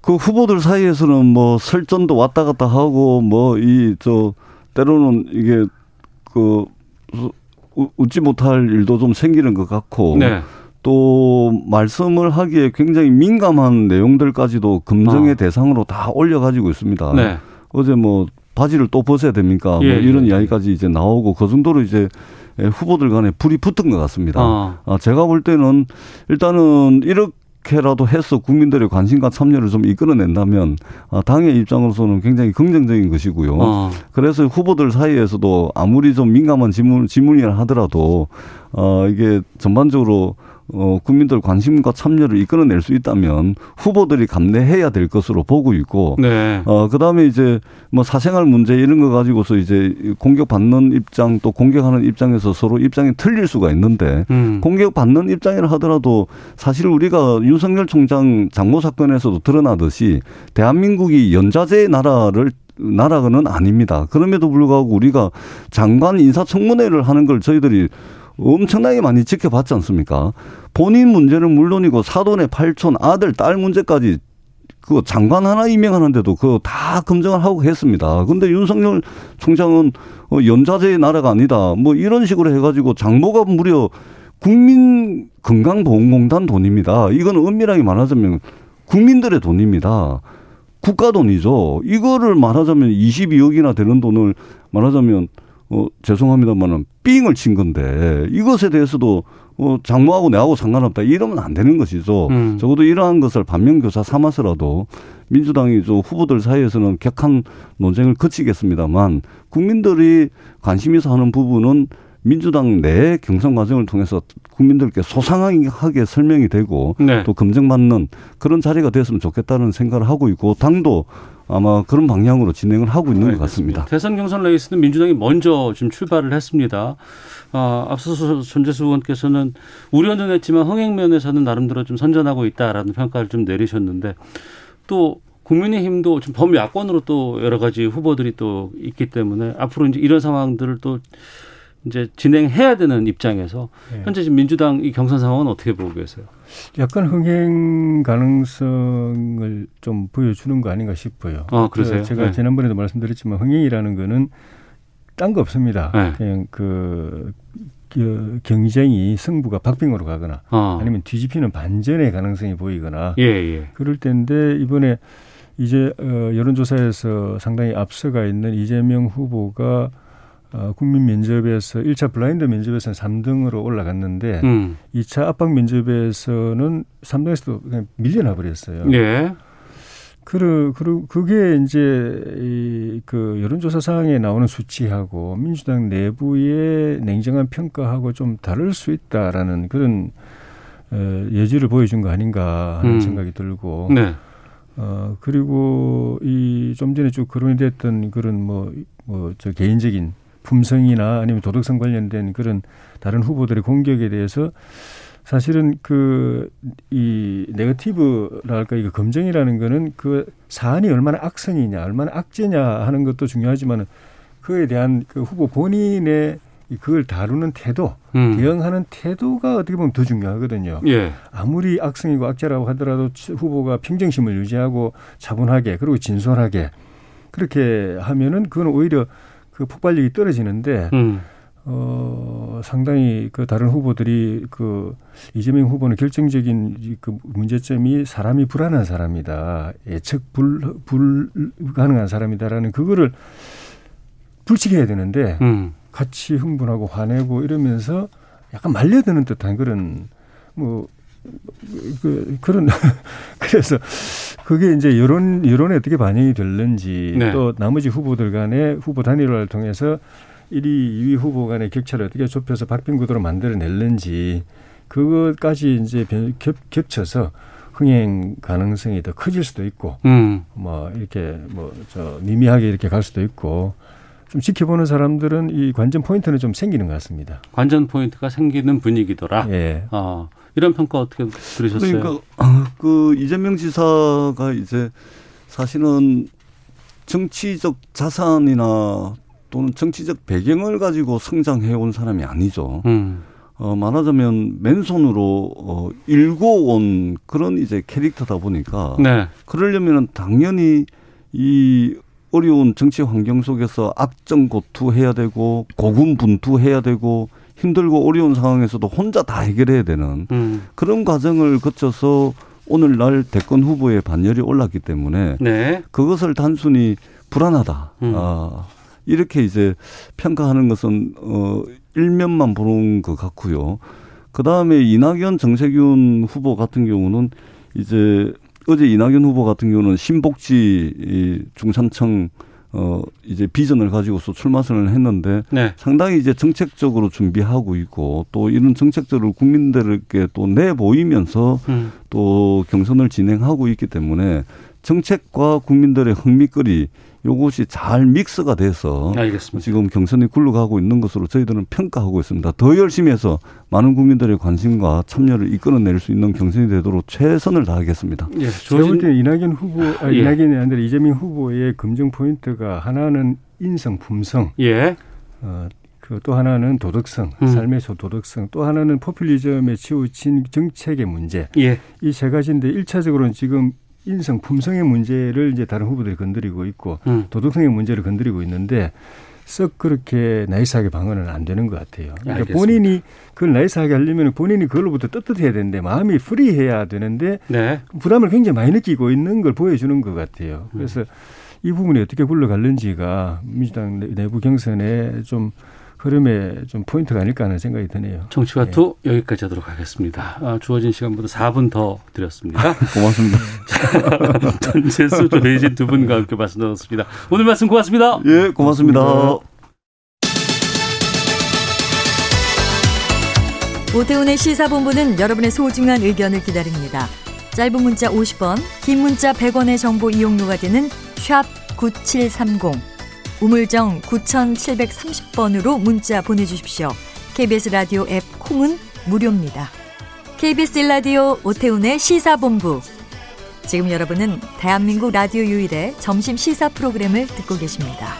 그 후보들 사이에서는 뭐 설전도 왔다 갔다 하고 뭐 이 저 때로는 이게 그 우- 웃지 못할 일도 좀 생기는 것 같고 네. 또 말씀을 하기에 굉장히 민감한 내용들까지도 검증의 아. 대상으로 다 올려가지고 있습니다. 네. 어제 뭐 바지를 또 벗어야 됩니까? 예, 뭐 이런 예, 이야기까지 이제 나오고 그 정도로 이제 예, 후보들 간에 불이 붙은 것 같습니다. 아. 아, 제가 볼 때는 일단은 이렇게라도 해서 국민들의 관심과 참여를 좀 이끌어낸다면 아, 당의 입장으로서는 굉장히 긍정적인 것이고요. 어. 그래서 후보들 사이에서도 아무리 좀 민감한 질문, 질문이라 하더라도 어, 이게 전반적으로 어, 국민들 관심과 참여를 이끌어낼 수 있다면 후보들이 감내해야 될 것으로 보고 있고 네. 어, 그 다음에 이제 뭐 사생활 문제 이런 거 가지고서 이제 공격받는 입장 또 공격하는 입장에서 서로 입장이 틀릴 수가 있는데 음. 공격받는 입장이라 하더라도 사실 우리가 윤석열 총장 장모 사건에서도 드러나듯이 대한민국이 연자제의 나라를 나라는 아닙니다. 그럼에도 불구하고 우리가 장관 인사청문회를 하는 걸 저희들이 엄청나게 많이 지켜봤지 않습니까? 본인 문제는 물론이고 사돈의 팔촌 아들 딸 문제까지 그 장관 하나 임명하는데도 그거 다 검증을 하고 했습니다. 근데 윤석열 총장은 어, 연자제의 나라가 아니다. 뭐 이런 식으로 해가지고 장모가 무려 국민 건강보험공단 돈입니다. 이건 엄밀하게 말하자면 국민들의 돈입니다. 국가 돈이죠. 이거를 말하자면 22억이나 되는 돈을 말하자면 어 죄송합니다만은 삥을 친 건데 이것에 대해서도 어 장모하고 내하고 상관없다 이러면 안 되는 것이죠. 음. 적어도 이러한 것을 반면교사 삼아서라도 민주당이 저 후보들 사이에서는 격한 논쟁을 거치겠습니다만 국민들이 관심 있어 하는 부분은 민주당 내 경선 과정을 통해서 국민들께 소상하게 설명이 되고 네. 또 검증받는 그런 자리가 됐으면 좋겠다는 생각을 하고 있고 당도 아마 그런 방향으로 진행을 하고 있는 것 같습니다. 대선 경선 레이스는 민주당이 먼저 지금 출발을 했습니다. 아, 앞서서 전재수 의원께서는 우려는 했지만 흥행 면에서는 나름대로 좀 선전하고 있다라는 평가를 좀 내리셨는데 또 국민의힘도 지금 범야권으로 또 여러 가지 후보들이 또 있기 때문에 앞으로 이제 이런 상황들을 또 이제 진행해야 되는 입장에서 네. 현재 지금 민주당 이 경선 상황은 어떻게 보고 계세요? 약간 흥행 가능성을 좀 보여주는 거 아닌가 싶어요. 아, 그러세요? 제가 네. 지난번에도 말씀드렸지만 흥행이라는 거는 딴 거 없습니다. 네. 그냥 그, 그 경쟁이 승부가 박빙으로 가거나 아. 아니면 뒤집히는 반전의 가능성이 보이거나 예, 예. 그럴 때인데 이번에 이제 어, 여론조사에서 상당히 앞서가 있는 이재명 후보가 어, 국민 면접에서 1차 블라인드 면접에서는 3등으로 올라갔는데 음. 2차 압박 면접에서는 3등에서도 그냥 밀려나 버렸어요. 예. 그, 그, 그게 이제, 이, 그, 여론조사 사항에 나오는 수치하고 민주당 내부의 냉정한 평가하고 좀 다를 수 있다라는 그런, 어, 예지를 보여준 거 아닌가 하는 음. 생각이 들고. 네. 어, 그리고 이, 좀 전에 쭉 거론이 됐던 그런 뭐, 뭐, 저 개인적인 품성이나 아니면 도덕성 관련된 그런 다른 후보들의 공격에 대해서 사실은 그, 이, 네거티브랄까, 이거 검증이라는 거는 그 사안이 얼마나 악성이냐, 얼마나 악재냐 하는 것도 중요하지만 그에 대한 그 후보 본인의 이 그걸 다루는 태도, 음. 대응하는 태도가 어떻게 보면 더 중요하거든요. 예. 아무리 악성이고 악재라고 하더라도 후보가 평정심을 유지하고 차분하게 그리고 진솔하게 그렇게 하면은 그건 오히려 그 폭발력이 떨어지는데 음. 어 상당히 그 다른 후보들이 그 이재명 후보는 결정적인 이그 문제점이 사람이 불안한 사람이다 예측 불 불가능한 사람이다라는 그거를 불치게해야 되는데 음. 같이 흥분하고 화내고 이러면서 약간 말려드는 듯한 그런 뭐 그, 그런 [laughs] 그래서 그게 이제 여론 여론에 어떻게 반영이 될는지 네. 또 나머지 후보들 간의 후보 단일화를 통해서 1위, 2위 후보 간의 격차를 어떻게 좁혀서 박빙 구도로 만들어낼는지 그것까지 이제 변- 겹, 겹쳐서 흥행 가능성이 더 커질 수도 있고 음. 뭐 이렇게 뭐 저 미미하게 이렇게 갈 수도 있고 좀 지켜보는 사람들은 이 관전 포인트는 좀 생기는 것 같습니다. 관전 포인트가 생기는 분위기더라. 예. 아, 이런 평가 어떻게 들으셨어요? 그러니까 어, 그 이재명 지사가 이제 사실은 정치적 자산이나 또는 정치적 배경을 가지고 성장해 온 사람이 아니죠. 음. 어, 말하자면 맨손으로 어, 일궈 온 그런 이제 캐릭터다 보니까 네. 그러려면은 당연히 이 어려운 정치 환경 속에서 악정고투해야 되고 고군분투해야 되고 힘들고 어려운 상황에서도 혼자 다 해결해야 되는 음. 그런 과정을 거쳐서 오늘날 대권 후보의 반열이 올랐기 때문에 네. 그것을 단순히 불안하다. 음. 아, 이렇게 이제 평가하는 것은 어 일면만 보는 것 같고요. 그 다음에 이낙연 정세균 후보 같은 경우는 이제 어제 이낙연 후보 같은 경우는 신복지 이 중산층 어 이제 비전을 가지고서 출마선을 했는데 네. 상당히 이제 정책적으로 준비하고 있고 또 이런 정책들을 국민들에게 또 내 보이면서 음. 또 경선을 진행하고 있기 때문에 정책과 국민들의 흥미거리 요것이 잘 믹스가 돼서 알겠습니다. 지금 경선이 굴러가고 있는 것으로 저희들은 평가하고 있습니다. 더 열심히 해서 많은 국민들의 관심과 참여를 이끌어낼 수 있는 경선이 되도록 최선을 다하겠습니다. 예, 제가 볼 때는 이낙연 후보, 아, 예. 이낙연이 아니라 이재명 후보의 검증 포인트가 하나는 인성, 품성, 예. 어, 그또 하나는 도덕성, 음. 삶의 소 도덕성, 또 하나는 포퓰리즘에 치우친 정책의 문제. 예. 이 세 가지인데 일차적으로는 지금 인성, 품성의 문제를 이제 다른 후보들이 건드리고 있고 음. 도덕성의 문제를 건드리고 있는데 썩 그렇게 nice하게 방어는 안 되는 것 같아요. 그러니까 알겠습니다. 본인이 그걸 nice하게 하려면 본인이 그걸로부터 떳떳해야 되는데 마음이 free해야 되는데 네. 부담을 굉장히 많이 느끼고 있는 걸 보여주는 것 같아요. 그래서 음. 이 부분이 어떻게 굴러갈는지가 민주당 내- 내부 경선에 좀 흐름에 좀 포인트가 아닐까 하는 생각이 드네요. 정치와투 네. 여기까지 하도록 하겠습니다. 아, 주어진 시간보다 4분 더 드렸습니다. [laughs] 고맙습니다. [laughs] 전재수 조혜진 두 분과 함께 말씀 나눴습니다. 오늘 말씀 고맙습니다. 예, 고맙습니다. 고맙습니다. 오태훈의 시사본부는 여러분의 소중한 의견을 기다립니다. 짧은 문자 50원, 긴 문자 100원의 정보 이용료가 되는 샵 9730, 우물정 9730번으로 문자 보내주십시오. KBS 라디오 앱 콩은 무료입니다. KBS 라디오 오태훈의 시사본부. 지금 여러분은 대한민국 라디오 유일의 점심 시사 프로그램을 듣고 계십니다.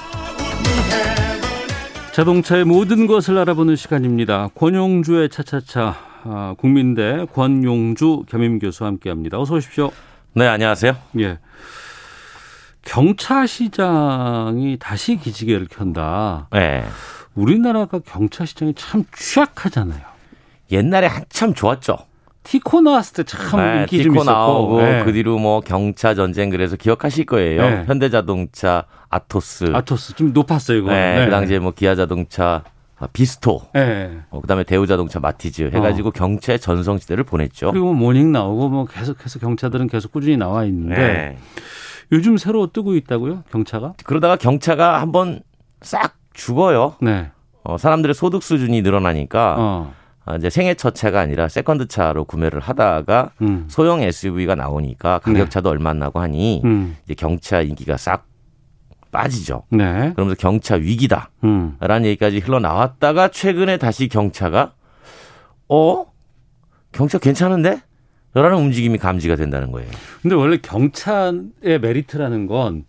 자동차의 모든 것을 알아보는 시간입니다. 권용주의 차차차 아, 국민대 권용주 겸임 교수와 함께합니다. 어서 오십시오. 네, 안녕하세요. 예. 경차 시장이 다시 기지개를 켠다. 네. 우리나라가 경차 시장이 참 취약하잖아요. 옛날에 한참 좋았죠. 티코 나왔을 때참 네, 인기 티코 좀 있었고 나오고 네. 그 뒤로 뭐 경차 전쟁 그래서 기억하실 거예요. 네. 현대자동차 아토스 아토스 좀 높았어요 이거. 네, 네. 그 당시에 뭐 기아자동차 비스토, 네. 어, 그다음에 대우자동차 마티즈 해가지고 어. 경차 전성 시대를 보냈죠. 그리고 뭐 모닝 나오고 뭐 계속해서 경차들은 계속 꾸준히 나와 있는데 네. 요즘 새로 뜨고 있다고요 경차가? 그러다가 경차가 한번 싹 죽어요. 네. 어, 사람들의 소득 수준이 늘어나니까. 어. 아, 이제 생애 첫 차가 아니라 second 차로 구매를 하다가 음. 소형 SUV가 나오니까 가격 차도 네. 얼마 안 나고 하니 음. 이제 경차 인기가 싹 빠지죠. 네. 그러면서 경차 위기다. 음. 라는 얘기까지 흘러나왔다가 최근에 다시 경차가 어? 경차 괜찮은데? 라는 움직임이 감지가 된다는 거예요. 근데 원래 경차의 메리트라는 건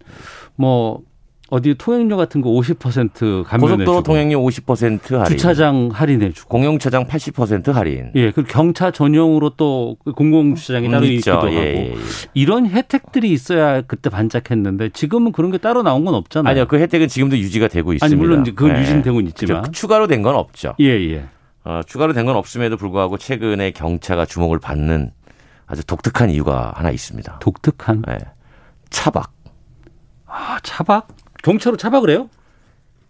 뭐 어디 통행료 같은 거 50% 감면해 고속도로 통행료 50% 할인. 주차장 할인해 주고. 공용차장 80% 할인. 예, 그 경차 전용으로 또 공공주차장이 따로 음, 있기도 하고. 예, 예, 예. 이런 혜택들이 있어야 그때 반짝했는데 지금은 그런 게 따로 나온 건 없잖아요. 아니요. 그 혜택은 지금도 유지가 되고 있습니다. 아니 물론 그건 예. 유지는 되고 있지만 그렇죠. 추가로 된 건 없죠. 예, 예. 어, 추가로 된 건 없음에도 불구하고 최근에 경차가 주목을 받는 아주 독특한 이유가 하나 있습니다. 독특한? 네. 차박. 아, 차박? 경차로 차박을 해요?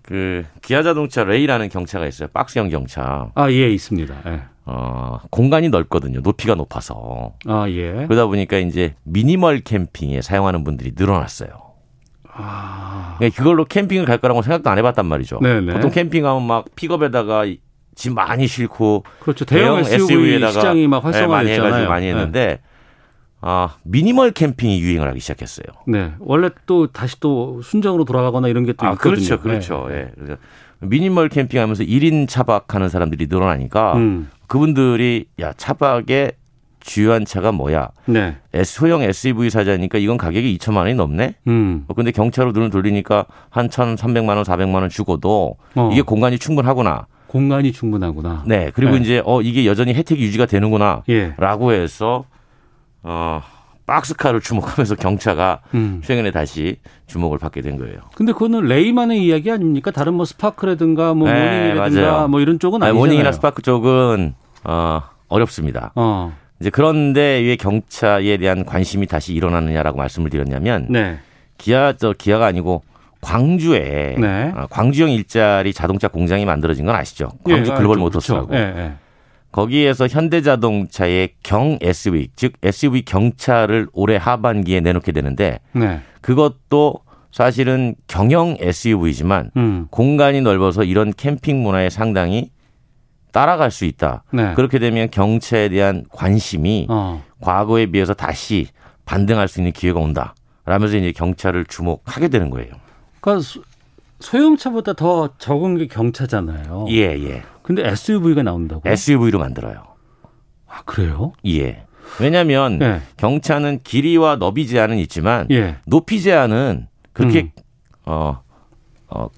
그 기아 자동차 레이라는 경차가 있어요. 박스형 경차. 아, 예, 있습니다. 예. 어, 공간이 넓거든요. 높이가 높아서. 아, 예. 그러다 보니까 이제 미니멀 캠핑에 사용하는 분들이 늘어났어요. 아. 그러니까 그걸로 캠핑을 갈 거라고 생각도 안 해봤단 말이죠. 네네. 보통 캠핑하면 막 픽업에다가 짐 많이 싣고 그렇죠. 대형, 대형 SUV에다가 시장이 막 활성화됐잖아요. 네, 많이 해가지고 많이 했는데 네. 아, 미니멀 캠핑이 유행을 하기 시작했어요. 네. 원래 또 다시 또 순정으로 돌아가거나 이런 게또 아, 있거든요. 그렇죠. 그렇죠. 네. 예. 네. 미니멀 캠핑하면서 1인 차박하는 사람들이 늘어나니까 음. 그분들이 야, 차박의 주요한 차가 뭐야? 네. 소형 SUV 사자니까 이건 가격이 2천만 원이 넘네? 음. 어, 근데 경차로 눈을 돌리니까 한 1,300만 원, 400만 원 주고도 어. 이게 공간이 충분하구나. 공간이 충분하구나. 네. 그리고 네. 이제 어 이게 여전히 혜택이 유지가 되는구나. 예. 라고 해서 어, 박스카를 주목하면서 경차가 음. 최근에 다시 주목을 받게 된 거예요. 근데 그거는 레이만의 이야기 아닙니까? 다른 뭐 스파크라든가 뭐 네, 모닝이라든가 맞아요. 뭐 이런 쪽은 아니잖아요. 모닝이나 스파크 쪽은 어, 어렵습니다. 어. 이제 그런데 왜 경차에 대한 관심이 다시 일어나느냐라고 말씀을 드렸냐면 네. 기아 저 기아가 아니고 광주에 네. 어, 광주형 일자리 자동차 공장이 만들어진 건 아시죠? 광주 예, 글로벌 모터스라고. 그렇죠. 예, 예. 거기에서 현대자동차의 경 SUV, 즉 SUV 경차를 올해 하반기에 내놓게 되는데 네. 그것도 사실은 경영 SUV지만 음. 공간이 넓어서 이런 캠핑 문화에 상당히 따라갈 수 있다. 네. 그렇게 되면 경차에 대한 관심이 어. 과거에 비해서 다시 반등할 수 있는 기회가 온다. 라면서 이제 경차를 주목하게 되는 거예요. 그러니까 소형차보다 더 적은 게 경차잖아요. 예, 예. 근데 SUV가 나온다고? SUV로 만들어요. 아, 그래요? 예. 왜냐하면 예. 경차는 길이와 너비 제한은 있지만 예. 높이 제한은 그렇게 음. 어, 어,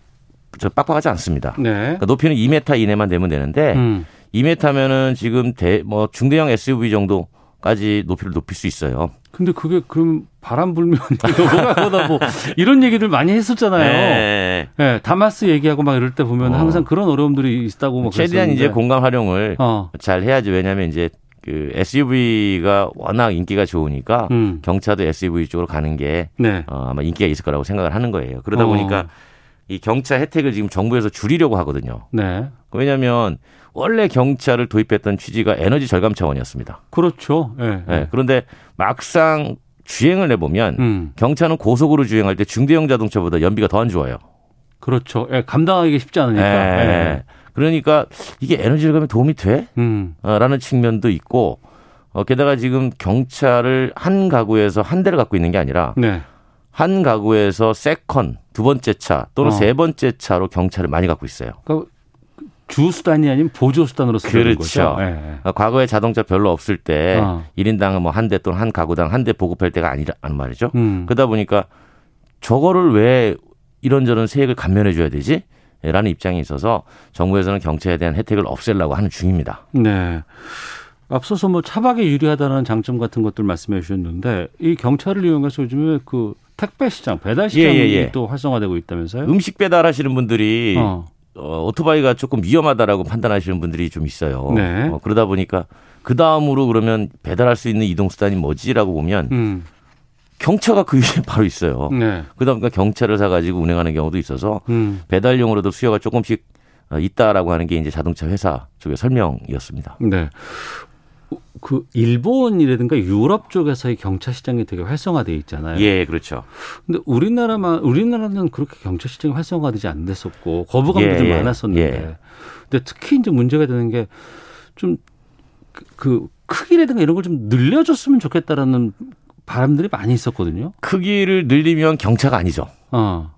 저 빡빡하지 않습니다. 네. 그러니까 높이는 2m 이내만 되면 되는데 음. 2m면은 지금 대, 뭐 중대형 SUV 정도까지 높이를 높일 수 있어요. 근데 그게 그럼 바람 불면 [laughs] 넘어가거나 뭐 이런 얘기를 많이 했었잖아요. 네. 네. 다마스 얘기하고 막 이럴 때 보면 어. 항상 그런 어려움들이 있다고 막 최대한 이제 공간 활용을 어. 잘 해야지. 왜냐하면 이제 그 SUV가 워낙 인기가 좋으니까 음. 경차도 SUV 쪽으로 가는 게 네. 어, 아마 인기가 있을 거라고 생각을 하는 거예요. 그러다 어. 보니까 이 경차 혜택을 지금 정부에서 줄이려고 하거든요. 네. 왜냐하면 원래 경찰을 도입했던 취지가 에너지 절감 차원이었습니다. 그렇죠. 네. 네. 그런데 막상 주행을 해보면 음. 경차는 고속으로 주행할 때 중대형 자동차보다 연비가 더 안 좋아요. 그렇죠. 예, 감당하기 쉽지 않으니까. 예. 예. 그러니까 이게 에너지 절감에 도움이 돼? 음. 어, 라는 측면도 있고 어, 게다가 지금 경차를 한 가구에서 한 대를 갖고 있는 게 아니라 네. 한 가구에서 second 두 번째 차 또는 어. 세 번째 차로 경차를 많이 갖고 있어요. 그러니까 주 수단이 아닌 보조 수단으로 쓰는 그렇죠. 거죠. 네. 그러니까 과거에 자동차 별로 없을 때 어. 1인당 뭐 한 대 또는 한 가구당 한 대 보급할 때가 아니란 말이죠. 음. 그러다 보니까 저거를 왜 이런저런 세액을 감면해 줘야 되지? 라는 입장이 있어서 정부에서는 경찰에 대한 혜택을 없애려고 하는 중입니다. 네. 앞서서 뭐 차박에 유리하다는 장점 같은 것들 말씀해 주셨는데 이 경찰을 이용해서 요즘에 그 택배 시장, 배달 시장이 예, 예, 예. 또 활성화되고 있다면서요? 음식 배달하시는 분들이 어. 어, 오토바이가 조금 위험하다라고 판단하시는 분들이 좀 있어요. 네. 어, 그러다 보니까 그 다음으로 그러면 배달할 수 있는 이동 수단이 뭐지라고 보면 음. 경차가 그 위에 [laughs] 바로 있어요. 네. 그다음 에 경차를 사가지고 운행하는 경우도 있어서 음. 배달용으로도 수요가 조금씩 어, 있다라고 하는 게 이제 자동차 회사 쪽의 설명이었습니다. 네. 그 일본이라든가 유럽 쪽에서의 경차 시장이 되게 활성화돼 있잖아요. 예, 그렇죠. 근데 우리나라만 우리나라는 그렇게 경차 시장이 활성화되지 않았었고 거부감도 예, 좀 예, 많았었는데. 예. 근데 특히 이제 문제가 되는 게좀그 크기라든가 이런 걸 좀 늘려줬으면 좋겠다라는 바람들이 많이 있었거든요. 크기를 늘리면 경차가 아니죠. 어.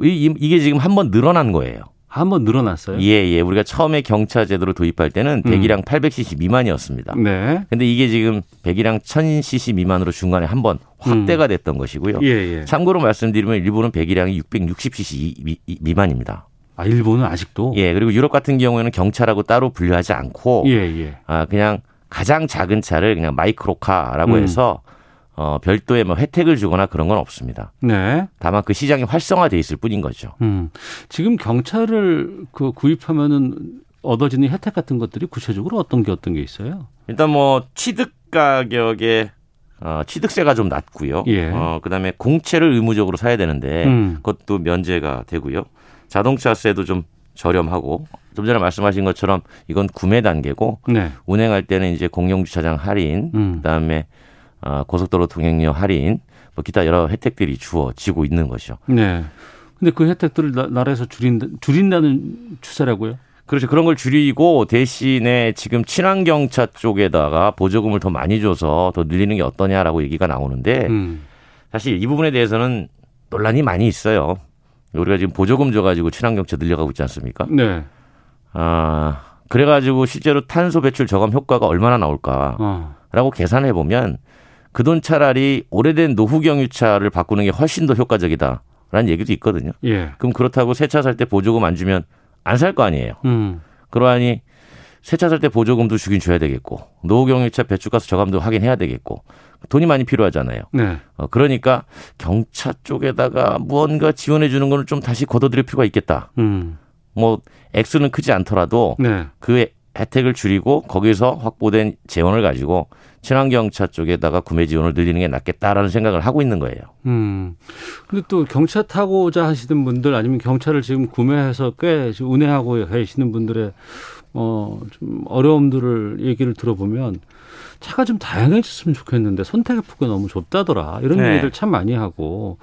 이, 이게 지금 한 번 늘어난 거예요. 한번 늘어났어요? 예, 예. 우리가 처음에 경차 제도를 도입할 때는 음. 배기량 음. 800cc 미만이었습니다. 네. 근데 이게 지금 배기량 1000cc 미만으로 중간에 한 번 확대가 음. 됐던 것이고요. 예, 예. 참고로 말씀드리면 일본은 배기량이 660cc 미, 미 만입니다. 아, 일본은 아직도? 예, 그리고 유럽 같은 경우에는 경차라고 따로 분류하지 않고 예, 예. 아, 그냥 가장 작은 차를 그냥 마이크로카라고 음. 해서 어, 별도의 뭐 혜택을 주거나 그런 건 없습니다. 네. 다만 그 시장이 활성화돼 있을 뿐인 거죠. 음. 지금 경찰을 그 구입하면은 얻어지는 혜택 같은 것들이 구체적으로 어떤 게 어떤 게 있어요? 일단 뭐 취득 가격에 어, 취득세가 좀 낮고요. 예. 어, 그다음에 공채를 의무적으로 사야 되는데 음. 그것도 면제가 되고요. 자동차세도 좀 저렴하고 좀 전에 말씀하신 것처럼 이건 구매 단계고 네. 운행할 때는 이제 공영 주차장 할인, 음. 그다음에 어, 고속도로 통행료 할인, 뭐 기타 여러 혜택들이 주어지고 있는 것이죠. 네. 근데 그 혜택들을 나, 라에서 줄인다, 줄인다는 추세라고요? 그렇죠. 그런 걸 줄이고 대신에 지금 친환경차 쪽에다가 보조금을 더 많이 줘서 더 늘리는 게 어떠냐라고 얘기가 나오는데 음. 사실 이 부분에 대해서는 논란이 많이 있어요. 우리가 지금 보조금 줘가지고 친환경차 늘려가고 있지 않습니까? 네. 아 그래가지고 실제로 탄소 배출 저감 효과가 얼마나 나올까라고 어. 계산해 보면 그 돈 차라리 오래된 노후 경유차를 바꾸는 게 훨씬 더 효과적이다라는 얘기도 있거든요. 예. 그럼 그렇다고 새 차 살 때 보조금 안 주면 안 살 거 아니에요. 음. 그러하니 새 차 살 때 보조금도 주긴 줘야 되겠고 노후 경유차 배출가스 저감도 확인해야 되겠고 돈이 많이 필요하잖아요. 네. 어, 그러니까 경차 쪽에다가 무언가 지원해 주는 거는 좀 다시 걷어들일 필요가 있겠다. 음. 뭐 액수는 크지 않더라도 네. 그 혜택을 줄이고 거기서 확보된 재원을 가지고 친환경차 쪽에다가 구매 지원을 늘리는 게 낫겠다라는 생각을 하고 있는 거예요. 음. 근데 또 경차 타고자 하시는 분들 아니면 경차를 지금 구매해서 꽤 운행하고 계시는 분들의 어 좀 어려움들을 얘기를 들어보면 차가 좀 다양해졌으면 좋겠는데 선택의 폭이 너무 좁다더라 이런 네. 얘기를 참 많이 하고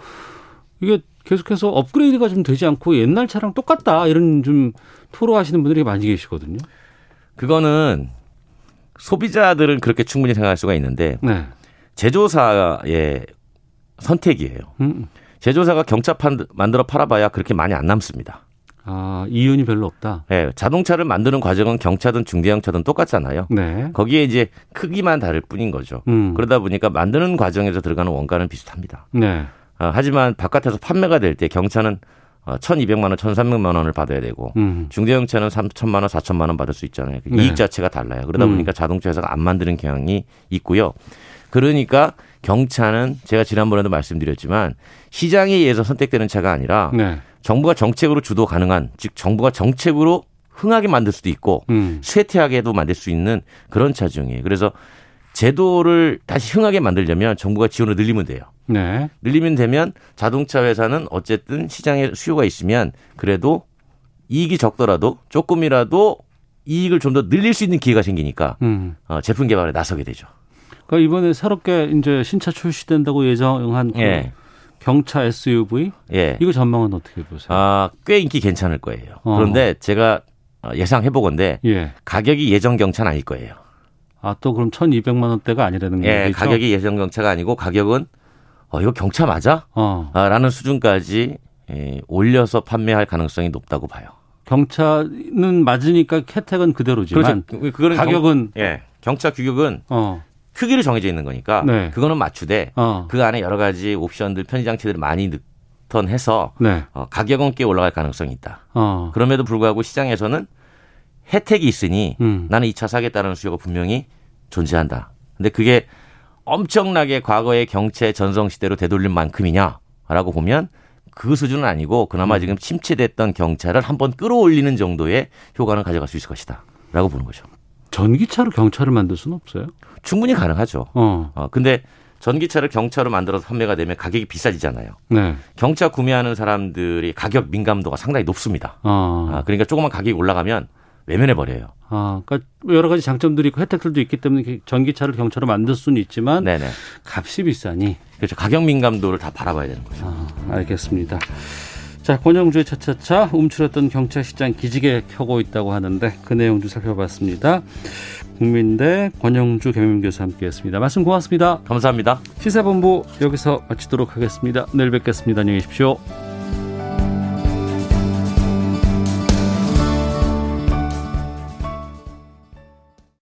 이게 계속해서 업그레이드가 좀 되지 않고 옛날 차랑 똑같다 이런 좀 토로하시는 분들이 많이 계시거든요. 그거는 소비자들은 그렇게 충분히 생각할 수가 있는데 네. 제조사의 선택이에요. 음. 제조사가 경차 판 만들어 팔아봐야 그렇게 많이 안 남습니다. 아, 이윤이 별로 없다. 네, 자동차를 만드는 과정은 경차든 중대형차든 똑같잖아요. 네. 거기에 이제 크기만 다를 뿐인 거죠. 음. 그러다 보니까 만드는 과정에서 들어가는 원가는 비슷합니다. 네. 어, 하지만 바깥에서 판매가 될 때 경차는 1,200만 어, 원, 1,300만 원을 받아야 되고 음. 중대형차는 3천만 원, 4천만 원 받을 수 있잖아요. 그 네. 이익 자체가 달라요. 그러다 음. 보니까 자동차 회사가 안 만드는 경향이 있고요. 그러니까 경차는 제가 지난번에도 말씀드렸지만 시장에 의해서 선택되는 차가 아니라 네. 정부가 정책으로 주도 가능한 즉 정부가 정책으로 흥하게 만들 수도 있고 음. 쇠퇴하게도 만들 수 있는 그런 차 중이에요. 그래서 제도를 다시 흥하게 만들려면 정부가 지원을 늘리면 돼요. 네. 늘리면 되면 자동차 회사는 어쨌든 시장에 수요가 있으면 그래도 이익이 적더라도 조금이라도 이익을 좀 더 늘릴 수 있는 기회가 생기니까 음. 어, 제품 개발에 나서게 되죠. 그러니까 이번에 새롭게 이제 신차 출시된다고 예정한 그 예. 경차 SUV 예. 이거 전망은 어떻게 보세요? 아, 꽤 인기 괜찮을 거예요. 어. 그런데 제가 예상해 보건데 예. 가격이 예정 경차는 아닐 거예요. 아, 또 그럼 1,200만 원대가 아니라는 예, 거죠? 가격이 예정 경차가 아니고 가격은 어, 이거 경차 맞아? 어. 아, 라는 수준까지 예, 올려서 판매할 가능성이 높다고 봐요. 경차는 맞으니까 혜택은 그대로지만 그렇죠. 그거는 가격은 경, 예, 경차 규격은 어. 크기로 정해져 있는 거니까 네. 그거는 맞추되 어. 그 안에 여러 가지 옵션들 편의 장치들을 많이 넣던 해서 네. 어, 가격은 꽤 올라갈 가능성이 있다. 어. 그럼에도 불구하고 시장에서는 혜택이 있으니 음. 나는 이 차 사겠다는 수요가 분명히 존재한다. 근데 그게 엄청나게 과거의 경체 전성 시대로 되돌릴 만큼이냐라고 보면 그 수준은 아니고 그나마 음. 지금 침체됐던 경차를 한번 끌어올리는 정도의 효과는 가져갈 수 있을 것이다. 라고 보는 거죠. 전기차로 경차를 만들 수는 없어요? 충분히 가능하죠. 어. 어 근데 전기차를 경차로 만들어서 판매가 되면 가격이 비싸지잖아요. 네. 경차 구매하는 사람들이 가격 민감도가 상당히 높습니다. 어. 아, 그러니까 조금만 가격이 올라가면 외면해 버려요. 아, 그러니까 여러 가지 장점들이 있고 혜택들도 있기 때문에 전기차를 경차로 만들 수는 있지만 네네. 값이 비싸니 그렇죠. 가격 민감도를 다 바라봐야 되는 거죠. 아, 알겠습니다. 자, 권영주의 차차차 움츠렸던 경차 시장 기지개 켜고 있다고 하는데 그 내용 좀 살펴봤습니다. 국민대 권영주 개명 교수 함께했습니다. 말씀 고맙습니다. 감사합니다. 시사본부 여기서 마치도록 하겠습니다. 내일 뵙겠습니다. 안녕히 계십시오.